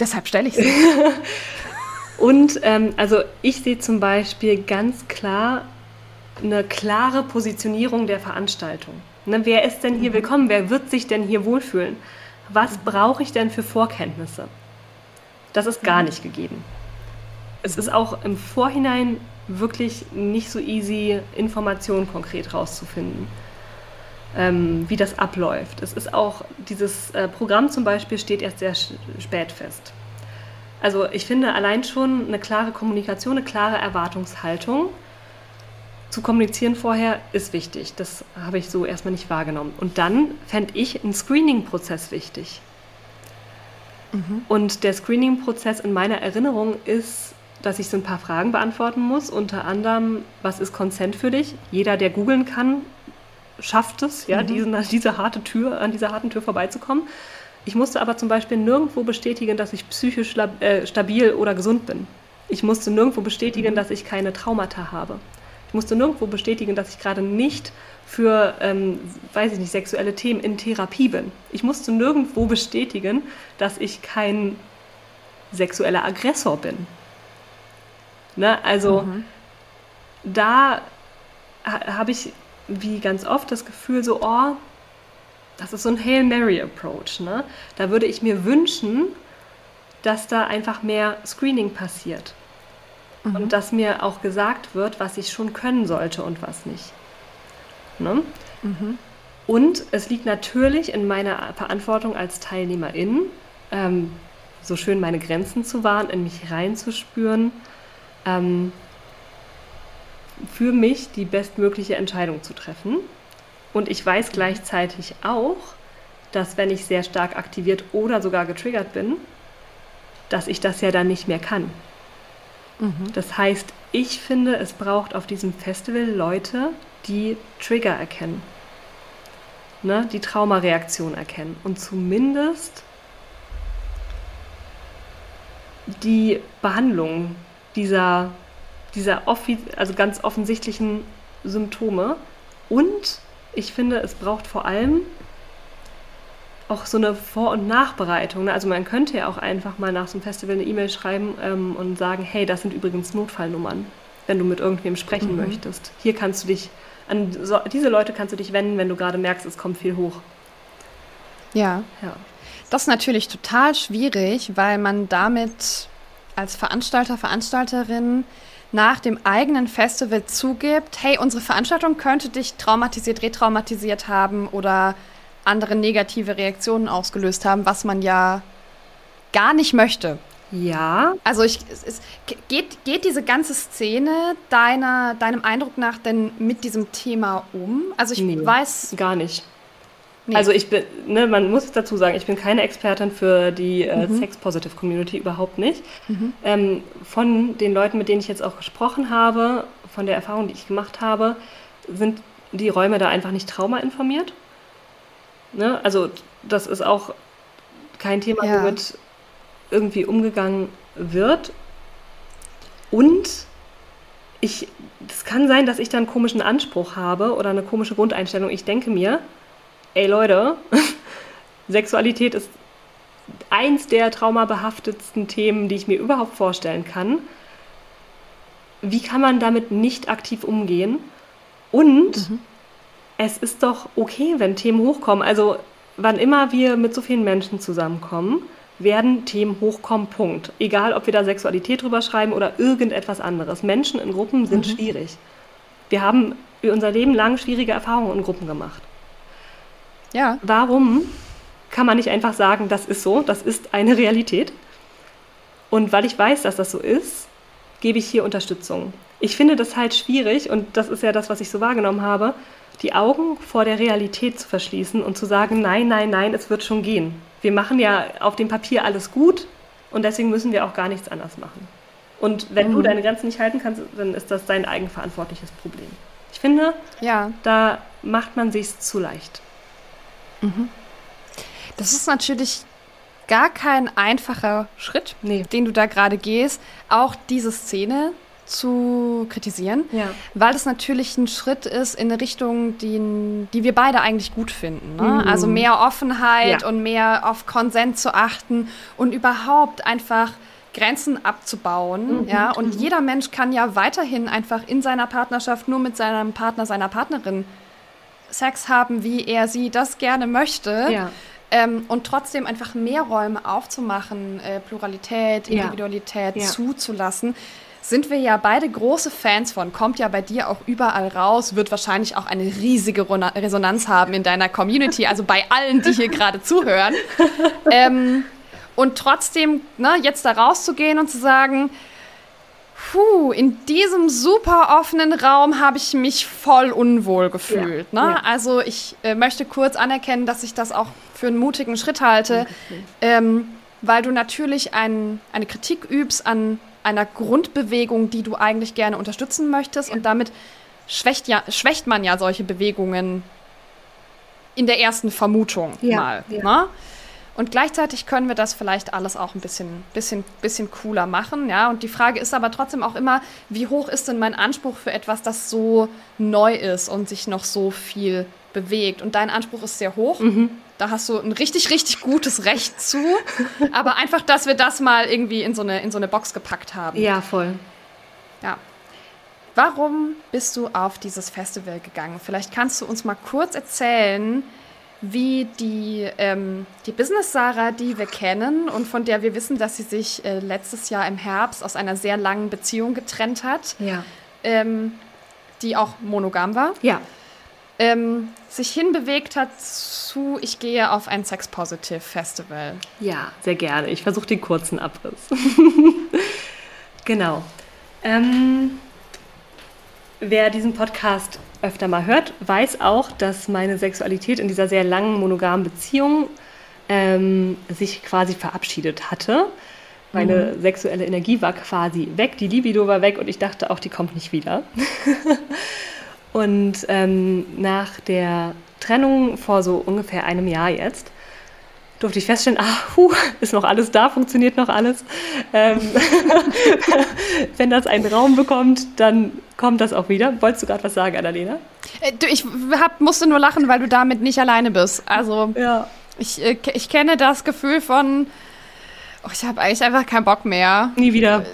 Deshalb stelle ich sie. (laughs) und ähm, also ich sehe zum Beispiel ganz klar eine klare Positionierung der Veranstaltung. Ne, wer ist denn hier mhm. willkommen? Wer wird sich denn hier wohlfühlen? Was brauche ich denn für Vorkenntnisse? Das ist gar mhm. nicht gegeben es ist auch im Vorhinein wirklich nicht so easy, Informationen konkret rauszufinden, ähm, wie das abläuft. Es ist auch, dieses äh, Programm zum Beispiel steht erst sehr spät fest. Also ich finde allein schon eine klare Kommunikation, eine klare Erwartungshaltung zu kommunizieren vorher ist wichtig. Das habe ich so erstmal nicht wahrgenommen. Und dann fände ich einen Screening-Prozess wichtig. Mhm. Und der Screening-Prozess in meiner Erinnerung ist dass ich so ein paar Fragen beantworten muss. Unter anderem, was ist Consent für dich? Jeder, der googeln kann, schafft es, ja, mhm. diese, diese harte Tür, an dieser harten Tür vorbeizukommen. Ich musste aber zum Beispiel nirgendwo bestätigen, dass ich psychisch äh, stabil oder gesund bin. Ich musste nirgendwo bestätigen, mhm. dass ich keine Traumata habe. Ich musste nirgendwo bestätigen, dass ich gerade nicht für, ähm, weiß ich nicht, sexuelle Themen in Therapie bin. Ich musste nirgendwo bestätigen, dass ich kein sexueller Aggressor bin. Ne? Also mhm. da habe ich wie ganz oft das Gefühl so, oh, das ist so ein Hail Mary Approach. Ne? Da würde ich mir wünschen, dass da einfach mehr Screening passiert. Mhm. Und dass mir auch gesagt wird, was ich schon können sollte und was nicht. Ne? Mhm. Und es liegt natürlich in meiner Verantwortung als Teilnehmerin, ähm, so schön meine Grenzen zu wahren, in mich reinzuspüren ähm, für mich die bestmögliche Entscheidung zu treffen. Und ich weiß gleichzeitig auch, dass wenn ich sehr stark aktiviert oder sogar getriggert bin, dass ich das ja dann nicht mehr kann. Mhm. Das heißt, ich finde, es braucht auf diesem Festival Leute, die Trigger erkennen, ne, die Traumareaktion erkennen und zumindest die Behandlung dieser, dieser also ganz offensichtlichen Symptome. Und ich finde, es braucht vor allem auch so eine Vor- und Nachbereitung. Ne? Also man könnte ja auch einfach mal nach so einem Festival eine E-Mail schreiben ähm, und sagen, hey, das sind übrigens Notfallnummern, wenn du mit irgendwem sprechen mhm. möchtest. Hier kannst du dich, an so, diese Leute kannst du dich wenden, wenn du gerade merkst, es kommt viel hoch. Ja. ja. Das ist natürlich total schwierig, weil man damit als Veranstalter, Veranstalterin nach dem eigenen Festival zugibt, hey, unsere Veranstaltung könnte dich traumatisiert, retraumatisiert haben oder andere negative Reaktionen ausgelöst haben, was man ja gar nicht möchte. Ja. Also ich, es, es, geht, geht diese ganze Szene deiner, deinem Eindruck nach denn mit diesem Thema um? Also ich Nee. weiß. Gar nicht. Nee. Also ich bin, ne, man muss dazu sagen, ich bin keine Expertin für die äh, Mhm. Sex-Positive-Community, überhaupt nicht. Ähm, von den Leuten, mit denen ich jetzt auch gesprochen habe, von der Erfahrung, die ich gemacht habe, sind die Räume da einfach nicht traumainformiert. Ne? Also das ist auch kein Thema, Ja. womit irgendwie umgegangen wird. Und ich, es kann sein, dass ich da einen komischen Anspruch habe oder eine komische Grundeinstellung. Ich denke mir, ey Leute, (laughs) Sexualität ist eins der traumabehaftetsten Themen, die ich mir überhaupt vorstellen kann. Wie kann man damit nicht aktiv umgehen? Und es ist doch okay, wenn Themen hochkommen. Also wann immer wir mit so vielen Menschen zusammenkommen, werden Themen hochkommen, Punkt. Egal, ob wir da Sexualität drüber schreiben oder irgendetwas anderes. Menschen in Gruppen sind schwierig. Wir haben unser Leben lang schwierige Erfahrungen in Gruppen gemacht. Ja. Warum kann man nicht einfach sagen, das ist so, das ist eine (laughs) Realität? Und weil ich weiß, dass das so ist, gebe ich hier Unterstützung. Ich finde das halt schwierig, und das ist ja das, was ich so wahrgenommen habe, die Augen vor der Realität zu verschließen und zu sagen, nein, nein, nein, es wird schon gehen. Wir machen ja auf dem Papier alles gut und deswegen müssen wir auch gar nichts anders machen. Und wenn du deine Grenzen nicht halten kannst, dann ist das dein eigenverantwortliches Problem. Ich finde, Ja. da macht man sich's zu leicht. Das ist natürlich gar kein einfacher Schritt, Nee. den du da gerade gehst, auch diese Szene zu kritisieren, Ja. weil es natürlich ein Schritt ist in eine Richtung, die, die wir beide eigentlich gut finden. Ne? Also mehr Offenheit Ja. und mehr auf Konsens zu achten und überhaupt einfach Grenzen abzubauen. ja? Und jeder Mensch kann ja weiterhin einfach in seiner Partnerschaft nur mit seinem Partner, seiner Partnerin Sex haben, wie er sie das gerne möchte. Ja. Ähm, und trotzdem einfach mehr Räume aufzumachen, äh, Pluralität. Individualität Ja. zuzulassen, sind wir ja beide große Fans von. Kommt ja bei dir auch überall raus, wird wahrscheinlich auch eine riesige Resonanz haben in deiner Community, also bei allen, die hier gerade zuhören. (laughs) Ähm, und trotzdem, ne, jetzt da rauszugehen und zu sagen, Puh, in diesem super offenen Raum habe ich mich voll unwohl gefühlt. Ja, ne? ja. Also ich äh, möchte kurz anerkennen, dass ich das auch für einen mutigen Schritt halte, ähm, weil du natürlich ein, eine Kritik übst an einer Grundbewegung, die du eigentlich gerne unterstützen möchtest und damit schwächt, ja, schwächt man ja solche Bewegungen in der ersten Vermutung Ja, mal. ja. Ne? Und gleichzeitig können wir das vielleicht alles auch ein bisschen, bisschen, bisschen cooler machen, ja. Und die Frage ist aber trotzdem auch immer, wie hoch ist denn mein Anspruch für etwas, das so neu ist und sich noch so viel bewegt? Und dein Anspruch ist sehr hoch. Da hast du ein richtig, richtig gutes Recht zu. aber einfach, dass wir das mal irgendwie in so eine, in so eine Box gepackt haben. Ja, voll. Ja. Warum bist du auf dieses Festival gegangen? Vielleicht kannst du uns mal kurz erzählen, wie die, ähm, die Business-Sarah, die wir kennen und von der wir wissen, dass sie sich äh, letztes Jahr im Herbst aus einer sehr langen Beziehung getrennt hat, Ja. ähm, die auch monogam war, Ja. ähm, sich hinbewegt hat zu, ich gehe auf ein Sex-Positive-Festival. Ja, sehr gerne. Ich versuche den kurzen Abriss. (laughs) genau. Ähm, wer diesen Podcast öfter mal hört, weiß auch, dass meine Sexualität in dieser sehr langen monogamen Beziehung ähm, sich quasi verabschiedet hatte. Meine sexuelle Energie war quasi weg, die Libido war weg und ich dachte auch, die kommt nicht wieder. (laughs) und ähm, nach der Trennung vor so ungefähr einem Jahr jetzt durfte ich feststellen, ah, huh, ist noch alles da, funktioniert noch alles. Ähm, (laughs) wenn das einen Raum bekommt, dann kommt das auch wieder. Wolltest du gerade was sagen, Annalena? Äh, du, ich hab, musste nur lachen, weil du damit nicht alleine bist. Also Ja. Ich, äh, ich kenne das Gefühl von, oh, ich habe eigentlich einfach keinen Bock mehr. Nie wieder.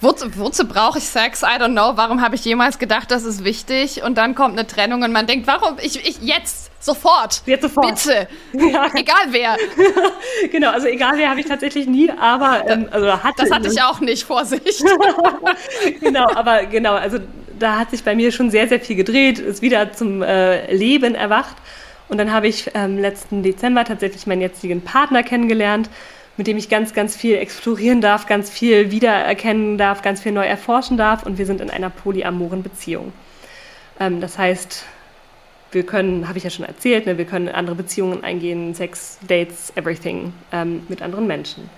Wozu, wozu brauche ich Sex? I don't know. Warum habe ich jemals gedacht, das ist wichtig? Und dann kommt eine Trennung und man denkt, warum? Ich, ich jetzt, sofort. Jetzt sofort. Bitte. (laughs) Ja, Egal wer. (laughs) genau, also egal wer habe ich tatsächlich nie, aber ähm, also hatte Das hatte ich auch nicht, Vorsicht. (laughs) genau, aber genau, also da hat sich bei mir schon sehr, sehr viel gedreht, ist wieder zum äh, Leben erwacht. Und dann habe ich ähm, letzten Dezember tatsächlich meinen jetzigen Partner kennengelernt, mit dem ich ganz, ganz viel explorieren darf, ganz viel wiedererkennen darf, ganz viel neu erforschen darf. Und wir sind in einer polyamoren Beziehung. Ähm, das heißt, wir können, habe ich ja schon erzählt, ne, wir können andere Beziehungen eingehen, Sex, Dates, everything ähm, mit anderen Menschen.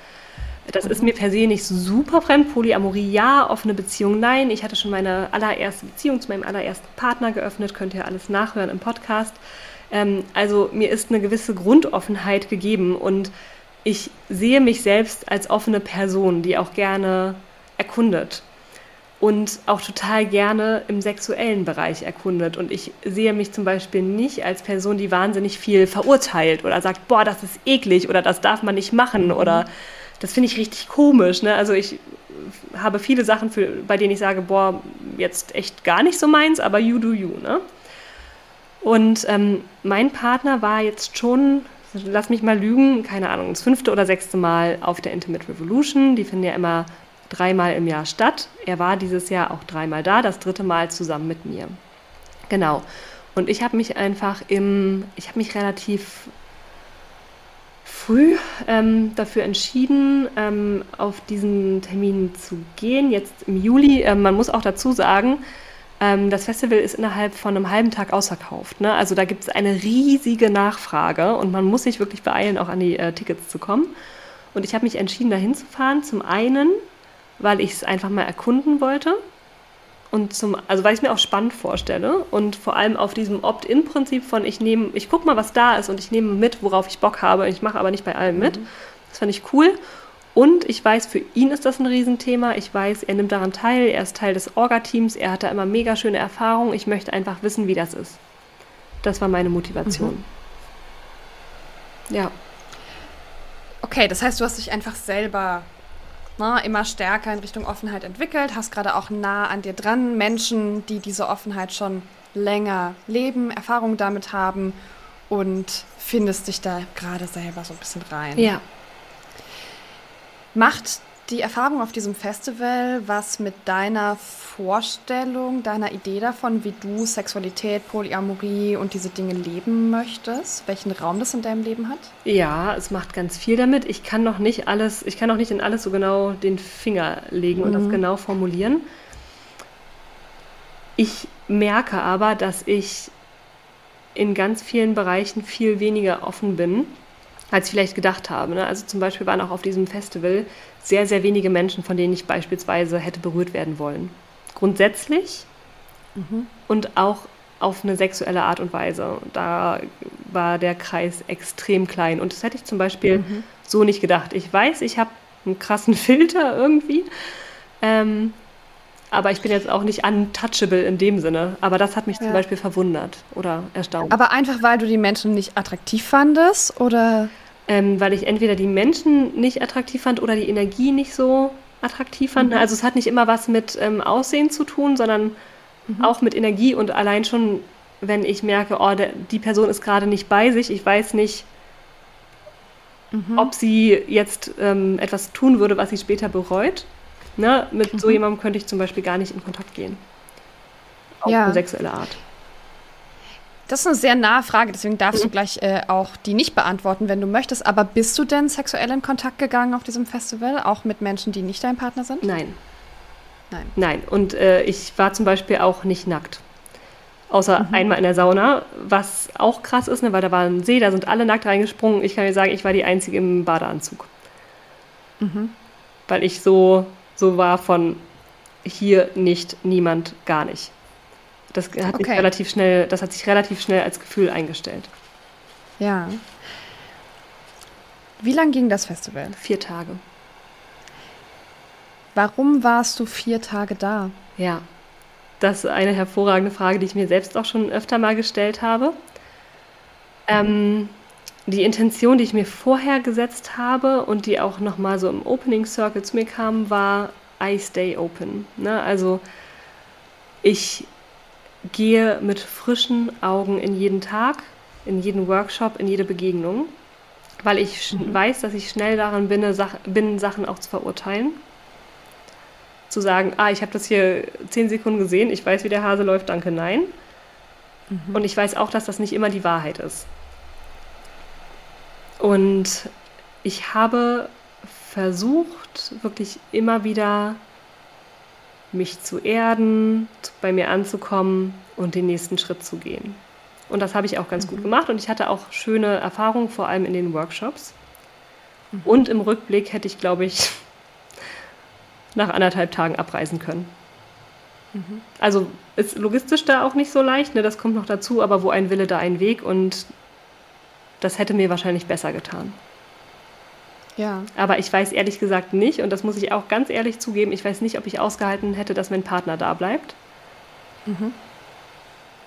Das ist mir per se nicht super fremd. Polyamorie ja, offene Beziehung nein. Ich hatte schon meine allererste Beziehung zu meinem allerersten Partner geöffnet, könnt ihr alles nachhören im Podcast. Ähm, also mir ist eine gewisse Grundoffenheit gegeben und ich sehe mich selbst als offene Person, die auch gerne erkundet und auch total gerne im sexuellen Bereich erkundet. Und ich sehe mich zum Beispiel nicht als Person, die wahnsinnig viel verurteilt oder sagt, boah, das ist eklig oder das darf man nicht machen mhm. oder das finde ich richtig komisch. Ne? Also ich habe viele Sachen, für, bei denen ich sage, boah, jetzt echt gar nicht so meins, aber you do you. Ne? Und ähm, mein Partner war jetzt schon lass mich mal lügen, keine Ahnung, das fünfte oder sechste Mal auf der Intimate Revolution. Die finden ja immer dreimal im Jahr statt. Er war dieses Jahr auch dreimal da, das dritte Mal zusammen mit mir. Genau. Und ich habe mich einfach im, ich habe mich relativ früh ähm, dafür entschieden, ähm, auf diesen Termin zu gehen, jetzt im Juli. Ähm, man muss auch dazu sagen, ähm, das Festival ist innerhalb von einem halben Tag ausverkauft. Ne? Also da gibt es eine riesige Nachfrage und man muss sich wirklich beeilen, auch an die äh, Tickets zu kommen. Und ich habe mich entschieden, da hinzufahren. Zum einen, weil ich es einfach mal erkunden wollte. Und zum, also weil ich es mir auch spannend vorstelle und vor allem auf diesem Opt-in-Prinzip von ich nehme, ich gucke mal, was da ist und ich nehme mit, worauf ich Bock habe. Ich mache aber nicht bei allem mit. Mhm. Das fand ich cool. Und ich weiß, für ihn ist das ein Riesenthema. Ich weiß, er nimmt daran teil, er ist Teil des Orga-Teams, er hat da immer mega schöne Erfahrungen. Ich möchte einfach wissen, wie das ist. Das war meine Motivation. Mhm. Ja. Okay, das heißt, du hast dich einfach selber ne, immer stärker in Richtung Offenheit entwickelt, hast gerade auch nah an dir dran Menschen, die diese Offenheit schon länger leben, Erfahrungen damit haben und findest dich da gerade selber so ein bisschen rein. Ja. Macht die Erfahrung auf diesem Festival was mit deiner Vorstellung, deiner Idee davon, wie du Sexualität, Polyamorie und diese Dinge leben möchtest? Welchen Raum das in deinem Leben hat? Ja, es macht ganz viel damit. Ich kann noch nicht alles, ich kann noch nicht in alles so genau den Finger legen mhm. und das mhm. genau formulieren. Ich merke aber, dass ich in ganz vielen Bereichen viel weniger offen bin als ich vielleicht gedacht habe. Ne? Also zum Beispiel waren auch auf diesem Festival sehr, sehr wenige Menschen, von denen ich beispielsweise hätte berührt werden wollen. Grundsätzlich mhm. und auch auf eine sexuelle Art und Weise. Da war der Kreis extrem klein. Und das hätte ich zum Beispiel mhm. so nicht gedacht. Ich weiß, ich habe einen krassen (laughs) Filter irgendwie. Ähm, aber ich bin jetzt auch nicht untouchable in dem Sinne. Aber das hat mich ja. zum Beispiel verwundert oder erstaunt. Aber einfach, weil du die Menschen nicht attraktiv fandest oder? Ähm, weil ich entweder die Menschen nicht attraktiv fand oder die Energie nicht so attraktiv fand. Mhm. Also es hat nicht immer was mit ähm, Aussehen zu tun, sondern mhm. auch mit Energie und allein schon, wenn ich merke, oh, der, die Person ist gerade nicht bei sich, ich weiß nicht, mhm. ob sie jetzt ähm, etwas tun würde, was sie später bereut. Ne? Mit mhm. so jemandem könnte ich zum Beispiel gar nicht in Kontakt gehen. Auf ja. eine sexuelle Art. Das ist eine sehr nahe Frage, deswegen darfst mhm. du gleich äh, auch die nicht beantworten, wenn du möchtest. Aber bist du denn sexuell in Kontakt gegangen auf diesem Festival, auch mit Menschen, die nicht dein Partner sind? Nein. Nein. Nein. Und äh, ich war zum Beispiel auch nicht nackt. Außer mhm. einmal in der Sauna, was auch krass ist, ne, weil da war ein See, da sind alle nackt reingesprungen. Ich kann dir sagen, ich war die Einzige im Badeanzug. Mhm. Weil ich so so war von hier nicht, niemand, gar nicht. Das hat, okay. sich relativ schnell, das hat sich relativ schnell als Gefühl eingestellt. Ja. Wie lang ging das Festival? Vier Tage. Warum warst du vier Tage da? Ja, das ist eine hervorragende Frage, die ich mir selbst auch schon öfter mal gestellt habe. Ähm, die Intention, die ich mir vorher gesetzt habe und die auch nochmal so im Opening Circle zu mir kam, war I stay open. Ne? Also ich gehe mit frischen Augen in jeden Tag, in jeden Workshop, in jede Begegnung, weil ich mhm. weiß, dass ich schnell daran bin, Sach bin, Sachen auch zu verurteilen. Zu sagen, ah, ich habe das hier zehn Sekunden gesehen, ich weiß, wie der Hase läuft, danke, nein. Mhm. Und ich weiß auch, dass das nicht immer die Wahrheit ist. Und ich habe versucht, wirklich immer wieder mich zu erden, bei mir anzukommen und den nächsten Schritt zu gehen. Und das habe ich auch ganz mhm. gut gemacht und ich hatte auch schöne Erfahrungen, vor allem in den Workshops. Mhm. Und im Rückblick hätte ich, glaube ich, (laughs) nach anderthalb Tagen abreisen können. Mhm. Also ist logistisch da auch nicht so leicht, ne? das kommt noch dazu, aber wo ein Wille, da ein Weg und das hätte mir wahrscheinlich besser getan. Ja. Aber ich weiß ehrlich gesagt nicht, und das muss ich auch ganz ehrlich zugeben, ich weiß nicht, ob ich ausgehalten hätte, dass mein Partner da bleibt. Mhm.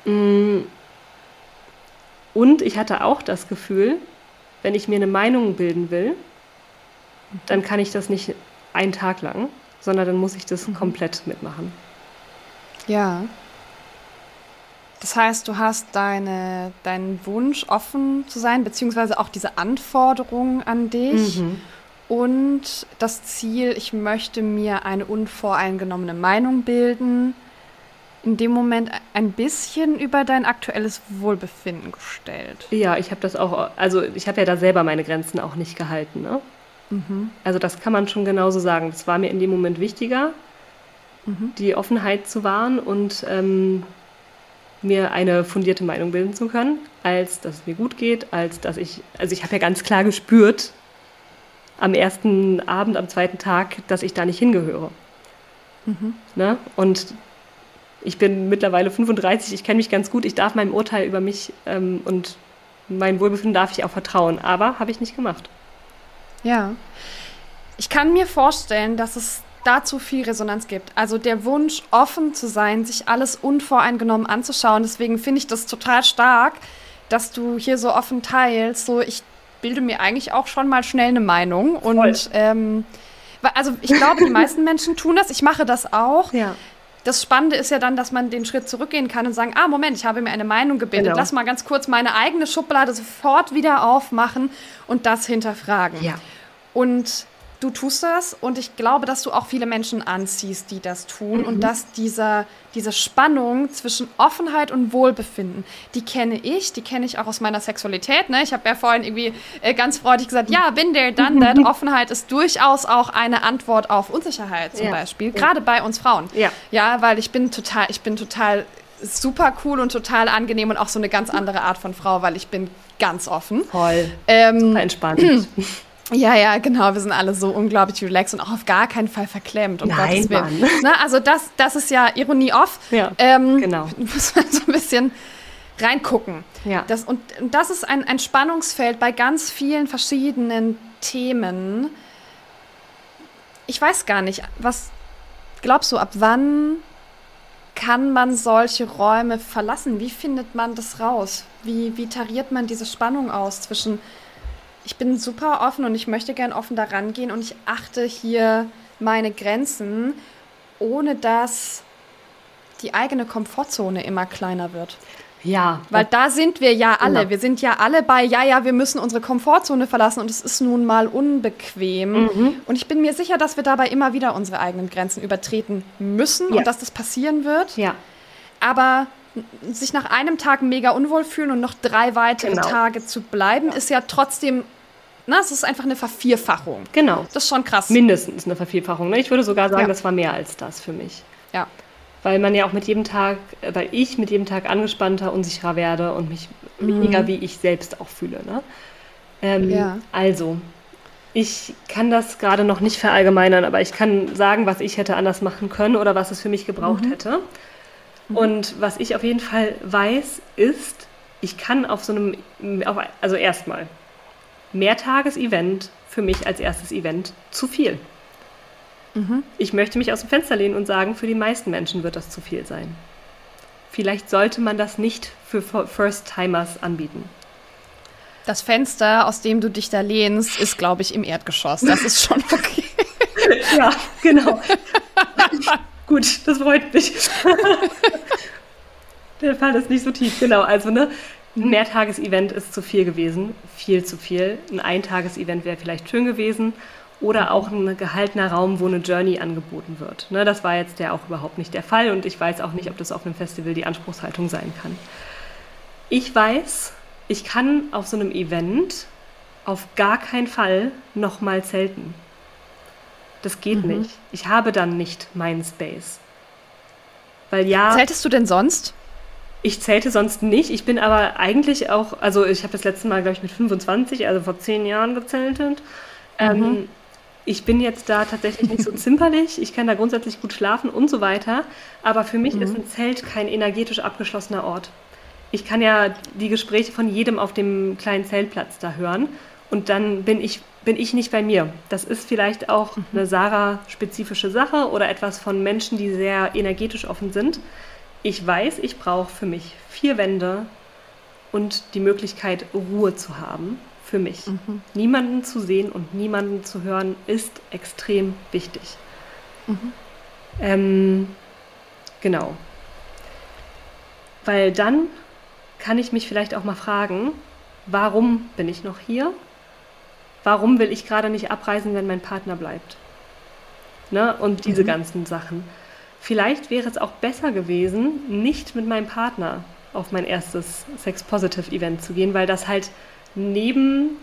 Mm. Und ich hatte auch das Gefühl, wenn ich mir eine Meinung bilden will, dann kann ich das nicht einen Tag lang, sondern dann muss ich das mhm. komplett mitmachen. Ja. Das heißt, du hast deine, deinen Wunsch, offen zu sein, beziehungsweise auch diese Anforderungen an dich mhm. und das Ziel, ich möchte mir eine unvoreingenommene Meinung bilden, in dem Moment ein bisschen über dein aktuelles Wohlbefinden gestellt. Ja, ich habe das auch, also ich habe ja da selber meine Grenzen auch nicht gehalten. Ne? Mhm. Also das kann man schon genauso sagen. Das war mir in dem Moment wichtiger, mhm. die Offenheit zu wahren und ähm, mir eine fundierte Meinung bilden zu können, als dass es mir gut geht, als dass ich, also ich habe ja ganz klar gespürt am ersten Abend, am zweiten Tag, dass ich da nicht hingehöre. Mhm. Ne? Und ich bin mittlerweile 35, ich kenne mich ganz gut, ich darf meinem Urteil über mich ähm, und mein Wohlbefinden darf ich auch vertrauen, aber habe ich nicht gemacht. Ja. Ich kann mir vorstellen, dass es dazu viel Resonanz gibt. Also der Wunsch, offen zu sein, sich alles unvoreingenommen anzuschauen. Deswegen finde ich das total stark, dass du hier so offen teilst. So, ich bilde mir eigentlich auch schon mal schnell eine Meinung. Voll. Und ähm, also ich glaube, die meisten (laughs) Menschen tun das. Ich mache das auch. Ja. Das Spannende ist ja dann, dass man den Schritt zurückgehen kann und sagen, ah, Moment, ich habe mir eine Meinung gebildet. Genau. Lass mal ganz kurz meine eigene Schublade sofort wieder aufmachen und das hinterfragen. Ja. Und du tust das und ich glaube, dass du auch viele Menschen anziehst, die das tun mhm. und dass dieser, diese Spannung zwischen Offenheit und Wohlbefinden, die kenne ich, die kenne ich auch aus meiner Sexualität. Ne? Ich habe ja vorhin irgendwie äh, ganz freudig gesagt, ja, bin there, done that. (laughs) Offenheit ist durchaus auch eine Antwort auf Unsicherheit zum ja. Beispiel, gerade ja. bei uns Frauen. Ja. ja, weil ich bin total, ich bin total super cool und total angenehm und auch so eine ganz andere Art von Frau, weil ich bin ganz offen. Toll. Ähm, super entspannt. (clears throat) Ja, ja, genau. Wir sind alle so unglaublich relaxed und auch auf gar keinen Fall verklemmt. Um Nein. Mann. Na, also das, das ist ja Ironie off. Ja, ähm, genau. (laughs) Muss man so ein bisschen reingucken. Ja. Das, und, und das ist ein, ein Spannungsfeld bei ganz vielen verschiedenen Themen. Ich weiß gar nicht, was glaubst du, ab wann kann man solche Räume verlassen? Wie findet man das raus? Wie, wie tariert man diese Spannung aus zwischen ich bin super offen und ich möchte gern offen daran gehen und ich achte hier meine Grenzen, ohne dass die eigene Komfortzone immer kleiner wird. Ja. Weil da sind wir ja alle. Genau. Wir sind ja alle bei, ja, ja, wir müssen unsere Komfortzone verlassen und es ist nun mal unbequem. Mhm. Und ich bin mir sicher, dass wir dabei immer wieder unsere eigenen Grenzen übertreten müssen ja. und dass das passieren wird. Ja. Aber sich nach einem Tag mega unwohl fühlen und noch drei weitere genau. Tage zu bleiben, ist ja trotzdem na, es ist einfach eine Vervierfachung. Genau. Das ist schon krass. Mindestens eine Vervierfachung. Ne? Ich würde sogar sagen, ja. das war mehr als das für mich. Ja. Weil man ja auch mit jedem Tag, äh, weil ich mit jedem Tag angespannter, unsicherer werde und mich mhm. weniger wie ich selbst auch fühle. Ne? Ähm, ja. Also, ich kann das gerade noch nicht verallgemeinern, aber ich kann sagen, was ich hätte anders machen können oder was es für mich gebraucht mhm. hätte. Mhm. Und was ich auf jeden Fall weiß, ist, ich kann auf so einem, also erstmal, Mehrtages-Event für mich als erstes Event zu viel. Mhm. Ich möchte mich aus dem Fenster lehnen und sagen, für die meisten Menschen wird das zu viel sein. Vielleicht sollte man das nicht für First-Timers anbieten. Das Fenster, aus dem du dich da lehnst, ist, glaube ich, im Erdgeschoss. Das ist schon (laughs) okay. ja, genau. (laughs) Gut, das freut mich. (laughs) Der Fall ist nicht so tief, genau. Also, ne, ein Mehrtagesevent ist zu viel gewesen, viel zu viel. Ein Eintagesevent wäre vielleicht schön gewesen oder auch ein gehaltener Raum, wo eine Journey angeboten wird. Ne, das war jetzt ja auch überhaupt nicht der Fall und ich weiß auch nicht, ob das auf einem Festival die Anspruchshaltung sein kann. Ich weiß, ich kann auf so einem Event auf gar keinen Fall nochmal zelten. Das geht mhm. nicht. Ich habe dann nicht meinen Space. Weil ja. Zeltest du denn sonst? Ich zählte sonst nicht. Ich bin aber eigentlich auch, also ich habe das letzte Mal, glaube ich, mit 25, also vor zehn Jahren gezeltet. Ähm, mhm. Ähm, ich bin jetzt da tatsächlich nicht so (laughs) zimperlich. Ich kann da grundsätzlich gut schlafen und so weiter. Aber für mich mhm. ist ein Zelt kein energetisch abgeschlossener Ort. Ich kann ja die Gespräche von jedem auf dem kleinen Zeltplatz da hören. Und dann bin ich, bin ich nicht bei mir. Das ist vielleicht auch mhm. eine Sarah-spezifische Sache oder etwas von Menschen, die sehr energetisch offen sind ich weiß, ich brauche für mich vier Wände und die Möglichkeit, Ruhe zu haben für mich. Mhm. Niemanden zu sehen und niemanden zu hören ist extrem wichtig. Mhm. Ähm, genau. Weil dann kann ich mich vielleicht auch mal fragen, warum bin ich noch hier? Warum will ich gerade nicht abreisen, wenn mein Partner bleibt? Ne? Und diese mhm. ganzen Sachen. Vielleicht wäre es auch besser gewesen, nicht mit meinem Partner auf mein erstes Sex-Positive-Event zu gehen, weil das halt neben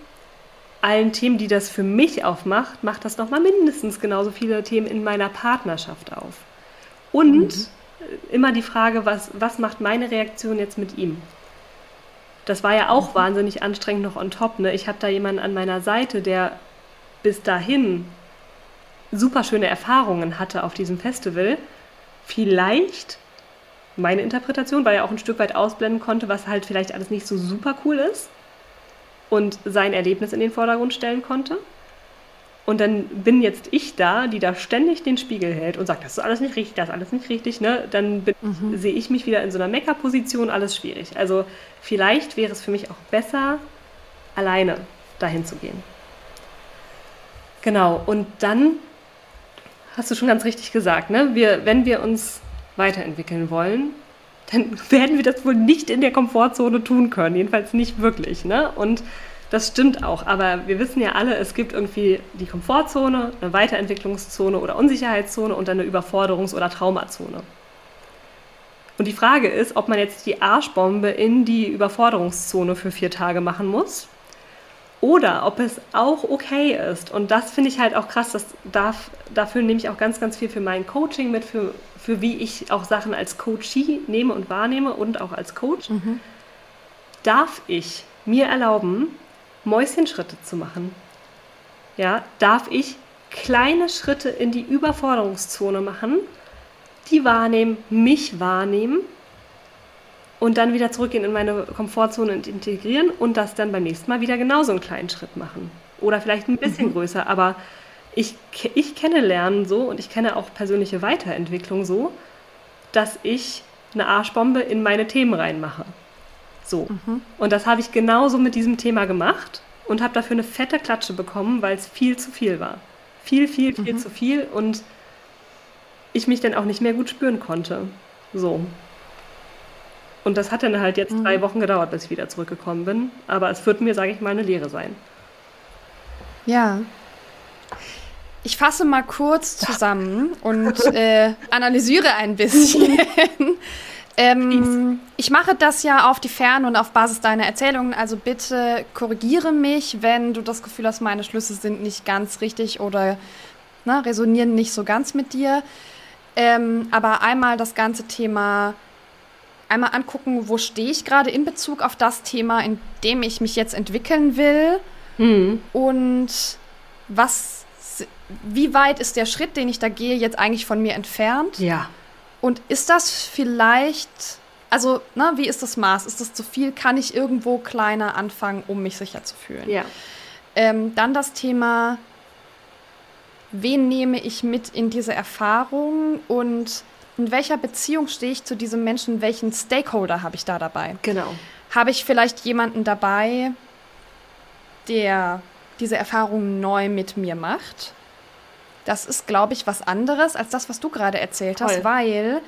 allen Themen, die das für mich aufmacht, macht das nochmal mindestens genauso viele Themen in meiner Partnerschaft auf. Und mhm. immer die Frage, was, was macht meine Reaktion jetzt mit ihm? Das war ja auch mhm. wahnsinnig anstrengend noch on top. Ne? Ich habe da jemanden an meiner Seite, der bis dahin super schöne Erfahrungen hatte auf diesem Festival vielleicht meine Interpretation, weil er auch ein Stück weit ausblenden konnte, was halt vielleicht alles nicht so super cool ist und sein Erlebnis in den Vordergrund stellen konnte. Und dann bin jetzt ich da, die da ständig den Spiegel hält und sagt, das ist alles nicht richtig, das ist alles nicht richtig. Ne? Dann mhm. sehe ich mich wieder in so einer Meckerposition, alles schwierig. Also vielleicht wäre es für mich auch besser, alleine dahin zu gehen. Genau, und dann hast du schon ganz richtig gesagt, ne? Wir, wenn wir uns weiterentwickeln wollen, dann (laughs) werden wir das wohl nicht in der Komfortzone tun können, jedenfalls nicht wirklich, ne? Und das stimmt auch, aber wir wissen ja alle, es gibt irgendwie die Komfortzone, eine Weiterentwicklungszone oder Unsicherheitszone und dann eine Überforderungs- oder Traumazone. Und die Frage ist, ob man jetzt die Arschbombe in die Überforderungszone für vier Tage machen muss oder ob es auch okay ist. Und das finde ich halt auch krass. Das darf, dafür nehme ich auch ganz, ganz viel für mein Coaching mit, für, für wie ich auch Sachen als Coachie nehme und wahrnehme und auch als Coach. Mhm. Darf ich mir erlauben, Mäuschenschritte zu machen? Ja, darf ich kleine Schritte in die Überforderungszone machen, die wahrnehmen, mich wahrnehmen und dann wieder zurückgehen in meine Komfortzone und integrieren und das dann beim nächsten Mal wieder genauso einen kleinen Schritt machen. Oder vielleicht ein bisschen mhm. größer, aber ich, ich kenne Lernen so und ich kenne auch persönliche Weiterentwicklung so, dass ich eine Arschbombe in meine Themen reinmache. So. Mhm. Und das habe ich genauso mit diesem Thema gemacht und habe dafür eine fette Klatsche bekommen, weil es viel zu viel war. Viel, viel, viel mhm. zu viel und ich mich dann auch nicht mehr gut spüren konnte. So. Und das hat dann halt jetzt mhm. drei Wochen gedauert, bis ich wieder zurückgekommen bin. Aber es wird mir, sage ich mal, eine Lehre sein. Ja. Ich fasse mal kurz (laughs) zusammen und äh, analysiere ein bisschen. Ähm, ich mache das ja auf die Ferne und auf Basis deiner Erzählungen. Also bitte korrigiere mich, wenn du das Gefühl hast, meine Schlüsse sind nicht ganz richtig oder ne, resonieren nicht so ganz mit dir. Ähm, aber einmal das ganze Thema einmal angucken, wo stehe ich gerade in Bezug auf das Thema, in dem ich mich jetzt entwickeln will mhm. und was, wie weit ist der Schritt, den ich da gehe, jetzt eigentlich von mir entfernt? Ja. Und ist das vielleicht, also, ne, wie ist das Maß? Ist das zu viel? Kann ich irgendwo kleiner anfangen, um mich sicher zu fühlen? Ja. Ähm, dann das Thema, wen nehme ich mit in diese Erfahrung und in welcher Beziehung stehe ich zu diesem Menschen, welchen Stakeholder habe ich da dabei? Genau. Habe ich vielleicht jemanden dabei, der diese Erfahrung neu mit mir macht? Das ist, glaube ich, was anderes als das, was du gerade erzählt Toll. hast, weil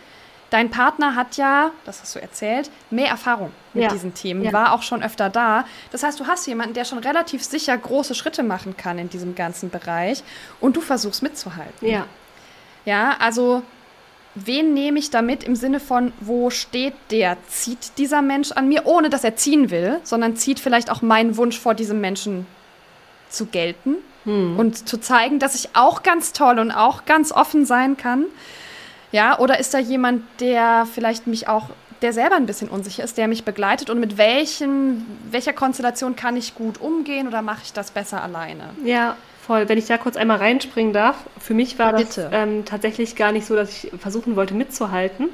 dein Partner hat ja, das hast du erzählt, mehr Erfahrung mit ja. diesen Themen, ja. war auch schon öfter da. Das heißt, du hast jemanden, der schon relativ sicher große Schritte machen kann in diesem ganzen Bereich und du versuchst mitzuhalten. Ja. Ja, also wen nehme ich damit im Sinne von, wo steht der? Zieht dieser Mensch an mir, ohne dass er ziehen will, sondern zieht vielleicht auch meinen Wunsch vor diesem Menschen zu gelten? Hm. und zu zeigen, dass ich auch ganz toll und auch ganz offen sein kann? Ja, oder ist da jemand, der vielleicht mich auch, der selber ein bisschen unsicher ist, der mich begleitet und mit welchen, welcher Konstellation kann ich gut umgehen oder mache ich das besser alleine? Ja, voll. Wenn ich da kurz einmal reinspringen darf, für mich war das ähm, tatsächlich gar nicht so, dass ich versuchen wollte mitzuhalten,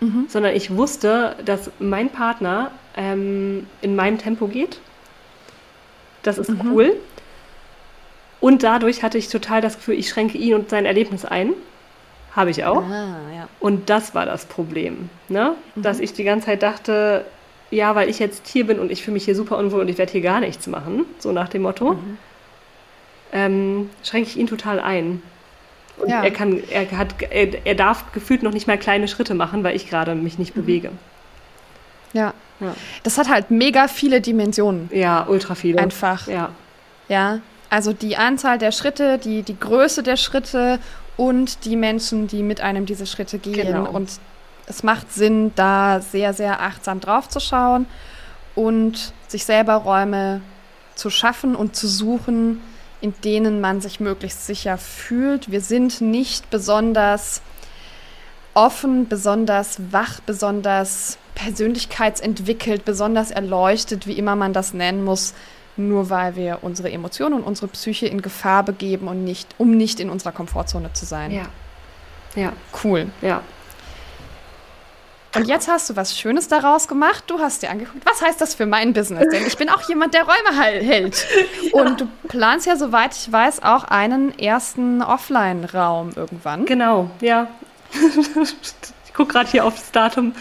mhm. sondern ich wusste, dass mein Partner ähm, in meinem Tempo geht. Das ist mhm. cool. Und dadurch hatte ich total das Gefühl, ich schränke ihn und sein Erlebnis ein. Habe ich auch. Ah, ja. Und das war das Problem, ne? Mhm. dass ich die ganze Zeit dachte, ja, weil ich jetzt hier bin und ich fühle mich hier super unwohl und ich werde hier gar nichts machen, so nach dem Motto, mhm. ähm, schränke ich ihn total ein. Und ja. er kann, er hat, er, er, darf gefühlt noch nicht mal kleine Schritte machen, weil ich gerade mich nicht mhm. bewege. Ja. ja. Das hat halt mega viele Dimensionen. Ja, ultra viele. Einfach. Ja. Ja. Also die Anzahl der Schritte, die, die Größe der Schritte und die Menschen, die mit einem diese Schritte gehen. Genau. Und es macht Sinn, da sehr, sehr achtsam drauf zu schauen und sich selber Räume zu schaffen und zu suchen, in denen man sich möglichst sicher fühlt. Wir sind nicht besonders offen, besonders wach, besonders persönlichkeitsentwickelt, besonders erleuchtet, wie immer man das nennen muss, nur weil wir unsere Emotionen und unsere Psyche in Gefahr begeben und nicht, um nicht in unserer Komfortzone zu sein. Ja. Ja. Cool. Ja. Und jetzt hast du was Schönes daraus gemacht. Du hast dir angeguckt, was heißt das für mein Business? Denn ich bin auch jemand, der Räume hält. (laughs) Ja. Und du planst ja, soweit ich weiß, auch einen ersten Offline-Raum irgendwann. Genau, ja. (laughs) ich gucke gerade hier auf das Datum.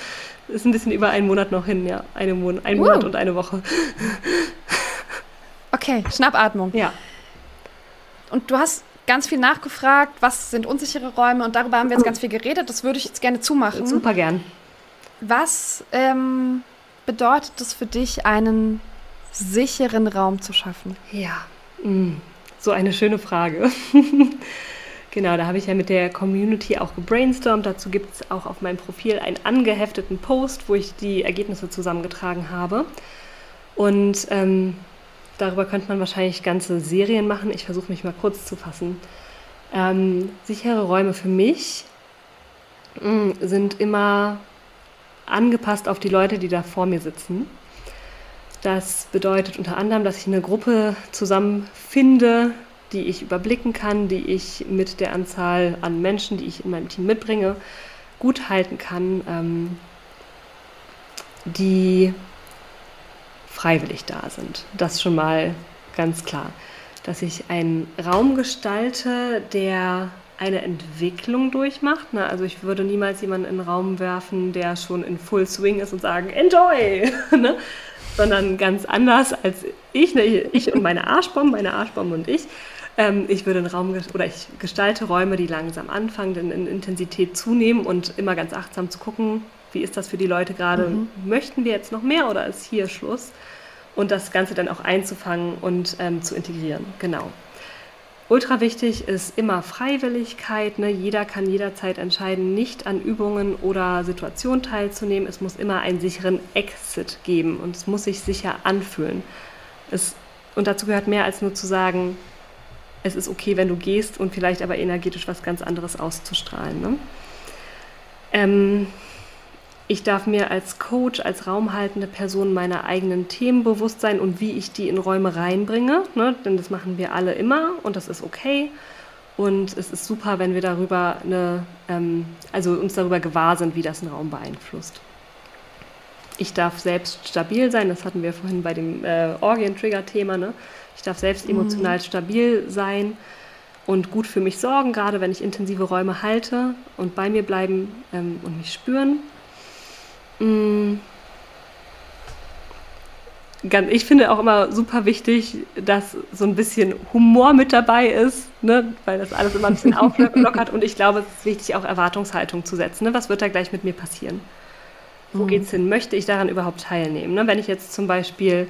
Ist ein bisschen über einen Monat noch hin, ja. Eine Mon ein uh. Monat und eine Woche. Okay, Schnappatmung. Ja. Und du hast ganz viel nachgefragt, was sind unsichere Räume und darüber haben wir jetzt ganz viel geredet. Das würde ich jetzt gerne zumachen. Super gern. Was ähm, bedeutet es für dich, einen sicheren Raum zu schaffen? Ja, mm, so eine schöne Frage. (laughs) genau, da habe ich ja mit der Community auch gebrainstormt. Dazu gibt es auch auf meinem Profil einen angehefteten Post, wo ich die Ergebnisse zusammengetragen habe. Und ähm, Darüber könnte man wahrscheinlich ganze Serien machen. Ich versuche mich mal kurz zu fassen. Ähm, sichere Räume für mich mh, mm, sind immer angepasst auf die Leute, die da vor mir sitzen. Das bedeutet unter anderem, dass ich eine Gruppe zusammenfinde, die ich überblicken kann, die ich mit der Anzahl an Menschen, die ich in meinem Team mitbringe, gut halten kann, ähm, die freiwillig da sind. Das schon mal ganz klar. Dass ich einen Raum gestalte, der eine Entwicklung durchmacht. Ne? Also ich würde niemals jemanden in einen Raum werfen, der schon in Full Swing ist und sagen, enjoy! (laughs) ne? Sondern ganz anders als ich, ne? ich und meine Arschbombe, meine Arschbombe und ich. Ähm, ich würde einen Raum oder ich gestalte Räume, die langsam anfangen, in, in Intensität zunehmen und immer ganz achtsam zu gucken, wie ist das für die Leute gerade? Mhm. Möchten wir jetzt noch mehr oder ist hier Schluss? Und das Ganze dann auch einzufangen und ähm, zu integrieren. Genau. Ultra wichtig ist immer Freiwilligkeit. Ne? Jeder kann jederzeit entscheiden, nicht an Übungen oder Situationen teilzunehmen. Es muss immer einen sicheren Exit geben und es muss sich sicher anfühlen. Es, und dazu gehört mehr als nur zu sagen, es ist okay, wenn du gehst und vielleicht aber energetisch was ganz anderes auszustrahlen. Ne? Ähm, ich darf mir als Coach, als raumhaltende Person meiner eigenen Themen bewusst sein und wie ich die in Räume reinbringe. Ne? Denn das machen wir alle immer und das ist okay. Und es ist super, wenn wir darüber eine, ähm, also uns darüber gewahr sind, wie das einen Raum beeinflusst. Ich darf selbst stabil sein, das hatten wir vorhin bei dem äh, Orgien-Trigger-Thema. Ne? Ich darf selbst mhm. emotional mhm. stabil sein und gut für mich sorgen, gerade wenn ich intensive Räume halte und bei mir bleiben ähm, und mich spüren. Mm. Ich finde auch immer super wichtig, dass so ein bisschen Humor mit dabei ist, ne? weil das alles immer ein bisschen (laughs) auflockert. Und ich glaube, es ist wichtig, auch Erwartungshaltung zu setzen. Ne? Was wird da gleich mit mir passieren? Wo mhm. es hin? Möchte ich daran überhaupt teilnehmen? Ne? Wenn ich jetzt zum Beispiel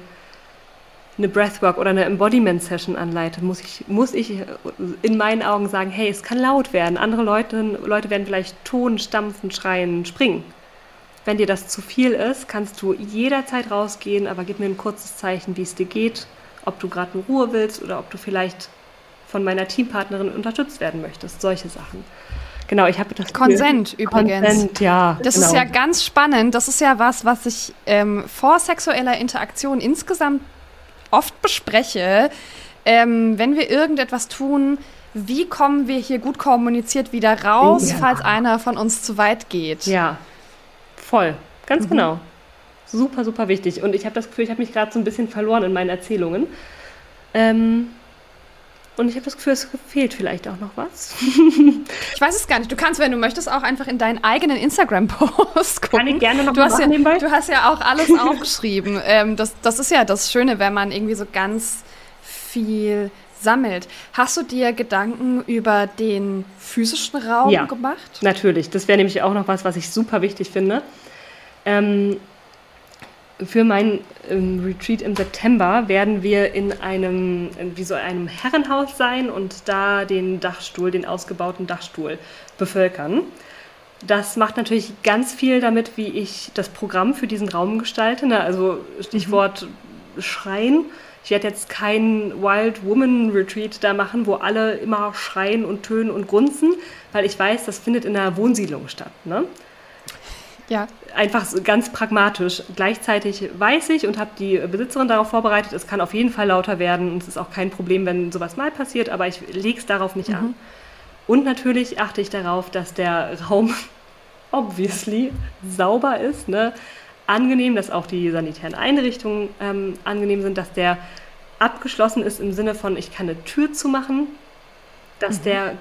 eine Breathwork oder eine Embodiment-Session anleite, muss ich, muss ich in meinen Augen sagen, hey, es kann laut werden. Andere Leute, Leute werden vielleicht Ton, stampfen, schreien, springen. Wenn dir das zu viel ist, kannst du jederzeit rausgehen, aber gib mir ein kurzes Zeichen, wie es dir geht, ob du gerade in Ruhe willst oder ob du vielleicht von meiner Teampartnerin unterstützt werden möchtest. Solche Sachen. Genau, ich habe das. Konsent übrigens. Konsent, ja. Das genau. ist ja ganz spannend. Das ist ja was, was ich ähm, vor sexueller Interaktion insgesamt oft bespreche. Ähm, wenn wir irgendetwas tun, wie kommen wir hier gut kommuniziert wieder raus, ja. falls einer von uns zu weit geht? Ja, voll. Ganz mhm. genau. Super, super wichtig. Und ich habe das Gefühl, ich habe mich gerade so ein bisschen verloren in meinen Erzählungen. Ähm, und ich habe das Gefühl, es fehlt vielleicht auch noch was. ich weiß es gar nicht. Du kannst, wenn du möchtest, auch einfach in deinen eigenen Instagram-Post gucken. Kann ich gerne noch du hast ja, nebenbei. Du hast ja auch alles (laughs) aufgeschrieben. Ähm, das, das ist ja das Schöne, wenn man irgendwie so ganz viel sammelt. Hast du dir Gedanken über den physischen Raum ja, gemacht? Natürlich. Das wäre nämlich auch noch was, was ich super wichtig finde. Ähm, für mein ähm, Retreat im September werden wir in einem, wie so einem Herrenhaus sein und da den Dachstuhl, den ausgebauten Dachstuhl bevölkern. Das macht natürlich ganz viel damit, wie ich das Programm für diesen Raum gestalte. Ne? Also Stichwort mhm. Schreien. Ich werde jetzt keinen Wild Woman Retreat da machen, wo alle immer schreien und tönen und grunzen, weil ich weiß, das findet in einer Wohnsiedlung statt. Ne? Ja. Einfach ganz pragmatisch. Gleichzeitig weiß ich und habe die Besitzerin darauf vorbereitet, es kann auf jeden Fall lauter werden und es ist auch kein Problem, wenn sowas mal passiert, aber ich lege es darauf nicht mhm. an. Und natürlich achte ich darauf, dass der Raum (laughs) obviously sauber ist, ne? Angenehm, dass auch die sanitären Einrichtungen ähm, angenehm sind, dass der abgeschlossen ist im Sinne von, ich kann eine Tür zumachen, dass mhm. der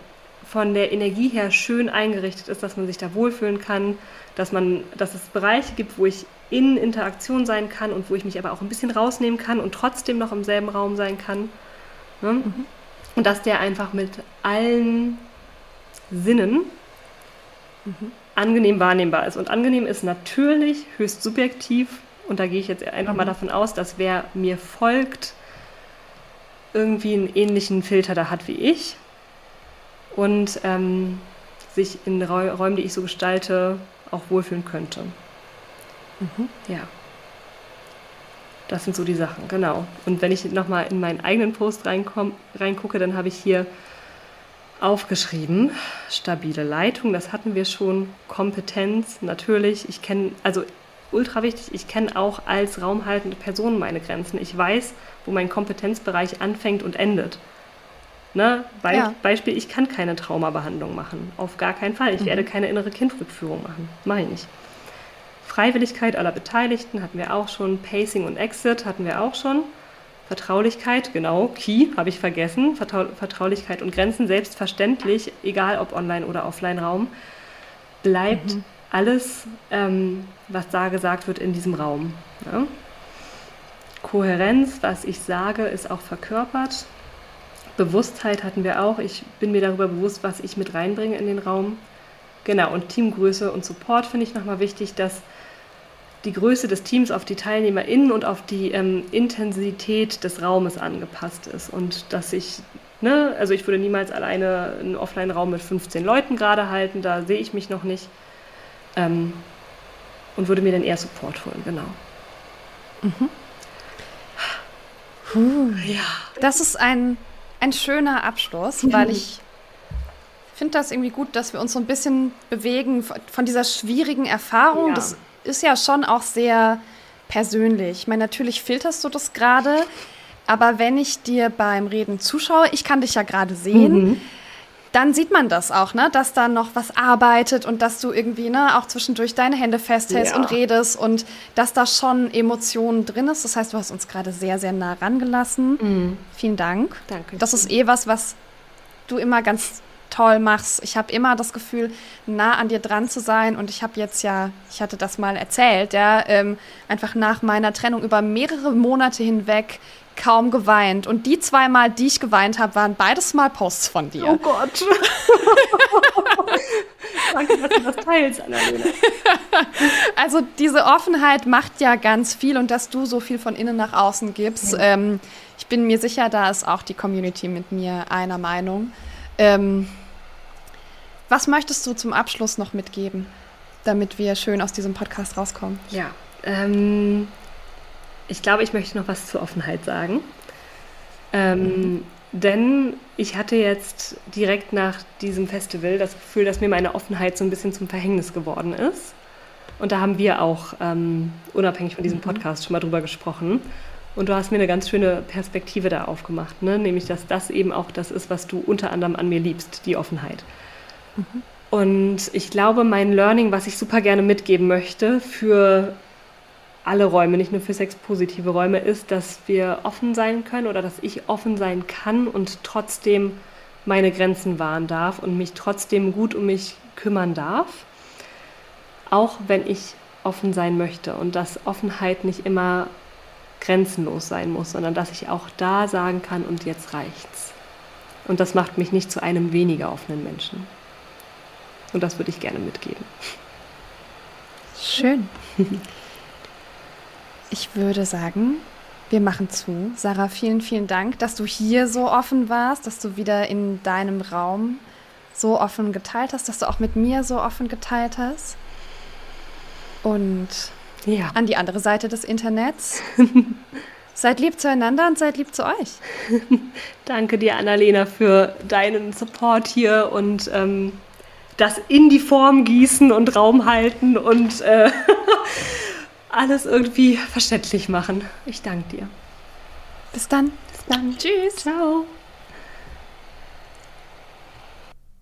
von der Energie her schön eingerichtet ist, dass man sich da wohlfühlen kann, dass, man, dass es Bereiche gibt, wo ich in Interaktion sein kann und wo ich mich aber auch ein bisschen rausnehmen kann und trotzdem noch im selben Raum sein kann. Ne? Mhm. Und dass der einfach mit allen Sinnen mhm. Angenehm wahrnehmbar ist. Und angenehm ist natürlich höchst subjektiv. Und da gehe ich jetzt einfach mhm. mal davon aus, dass wer mir folgt, irgendwie einen ähnlichen Filter da hat wie ich. Und ähm, sich in Räumen, die ich so gestalte, auch wohlfühlen könnte. Mhm. Ja. Das sind so die Sachen, genau. Und wenn ich nochmal in meinen eigenen Post reinkomm, reingucke, dann habe ich hier aufgeschrieben, stabile Leitung, das hatten wir schon, Kompetenz, natürlich, ich kenne, also ultra wichtig, ich kenne auch als raumhaltende Person meine Grenzen. Ich weiß, wo mein Kompetenzbereich anfängt und endet. Ne? Be ja. Beispiel, ich kann keine Traumabehandlung machen. Auf gar keinen Fall. Ich mhm. werde keine innere Kindrückführung machen. Mache ich nicht. Freiwilligkeit aller Beteiligten hatten wir auch schon. Pacing und Exit hatten wir auch schon. Vertraulichkeit, genau, Key, habe ich vergessen. Vertrau Vertraulichkeit und Grenzen, selbstverständlich, egal ob Online- oder Offline-Raum, bleibt mhm. alles, ähm, was da gesagt wird, in diesem Raum. Ja? Kohärenz, was ich sage, ist auch verkörpert. Bewusstheit hatten wir auch. Ich bin mir darüber bewusst, was ich mit reinbringe in den Raum. Genau, und Teamgröße und Support finde ich nochmal wichtig, dass die Größe des Teams auf die TeilnehmerInnen und auf die ähm, Intensität des Raumes angepasst ist. Und dass ich, ne, also ich würde niemals alleine einen Offline-Raum mit 15 Leuten gerade halten, da sehe ich mich noch nicht. Ähm, und würde mir dann eher Support holen, genau. Mhm. Puh. Ja. Das ist ein ein schöner Abschluss, (laughs) weil ich finde das irgendwie gut, dass wir uns so ein bisschen bewegen von dieser schwierigen Erfahrung. Ja. Das ist ja schon auch sehr persönlich. Ich meine, natürlich filterst du das gerade, aber wenn ich dir beim Reden zuschaue, ich kann dich ja gerade sehen. Mhm dann sieht man das auch, ne? dass da noch was arbeitet und dass du irgendwie ne, auch zwischendurch deine Hände festhältst ja. und redest und dass da schon Emotionen drin ist. Das heißt, du hast uns gerade sehr, sehr nah rangelassen. Mhm. Vielen Dank. Danke. Das ist eh was, was du immer ganz toll machst. Ich habe immer das Gefühl, nah an dir dran zu sein. Und ich habe jetzt ja, ich hatte das mal erzählt, ja, ähm, einfach nach meiner Trennung über mehrere Monate hinweg kaum geweint. Und die zwei Mal, die ich geweint habe, waren beides Mal Posts von dir. Oh Gott. (laughs) Danke, dass du das teilst, Annalena. Also diese Offenheit macht ja ganz viel und dass du so viel von innen nach außen gibst. Ja. Ähm, ich bin mir sicher, da ist auch die Community mit mir einer Meinung. Ähm, was möchtest du zum Abschluss noch mitgeben, damit wir schön aus diesem Podcast rauskommen? Ja, ähm, ich glaube, ich möchte noch was zur Offenheit sagen. Ähm, Denn ich hatte jetzt direkt nach diesem Festival das Gefühl, dass mir meine Offenheit so ein bisschen zum Verhängnis geworden ist. Und da haben wir auch ähm, unabhängig von diesem mhm. Podcast schon mal drüber gesprochen. Und du hast mir eine ganz schöne Perspektive da aufgemacht, ne? nämlich dass das eben auch das ist, was du unter anderem an mir liebst, die Offenheit. Und ich glaube, mein Learning, was ich super gerne mitgeben möchte für alle Räume, nicht nur für sexpositive Räume, ist, dass wir offen sein können oder dass ich offen sein kann und trotzdem meine Grenzen wahren darf und mich trotzdem gut um mich kümmern darf, auch wenn ich offen sein möchte und dass Offenheit nicht immer grenzenlos sein muss, sondern dass ich auch da sagen kann und jetzt reicht's. Und das macht mich nicht zu einem weniger offenen Menschen. Und das würde ich gerne mitgeben. Schön. Ich würde sagen, wir machen zu. Sarah, vielen, vielen Dank, dass du hier so offen warst, dass du wieder in deinem Raum so offen geteilt hast, dass du auch mit mir so offen geteilt hast. Und ja. an die andere Seite des Internets. (laughs) seid lieb zueinander und seid lieb zu euch. Danke dir, Annalena, für deinen Support hier und ähm, das in die Form gießen und Raum halten und äh, (laughs) alles irgendwie verständlich machen. Ich danke dir. Bis dann. Bis dann. Tschüss. Ciao.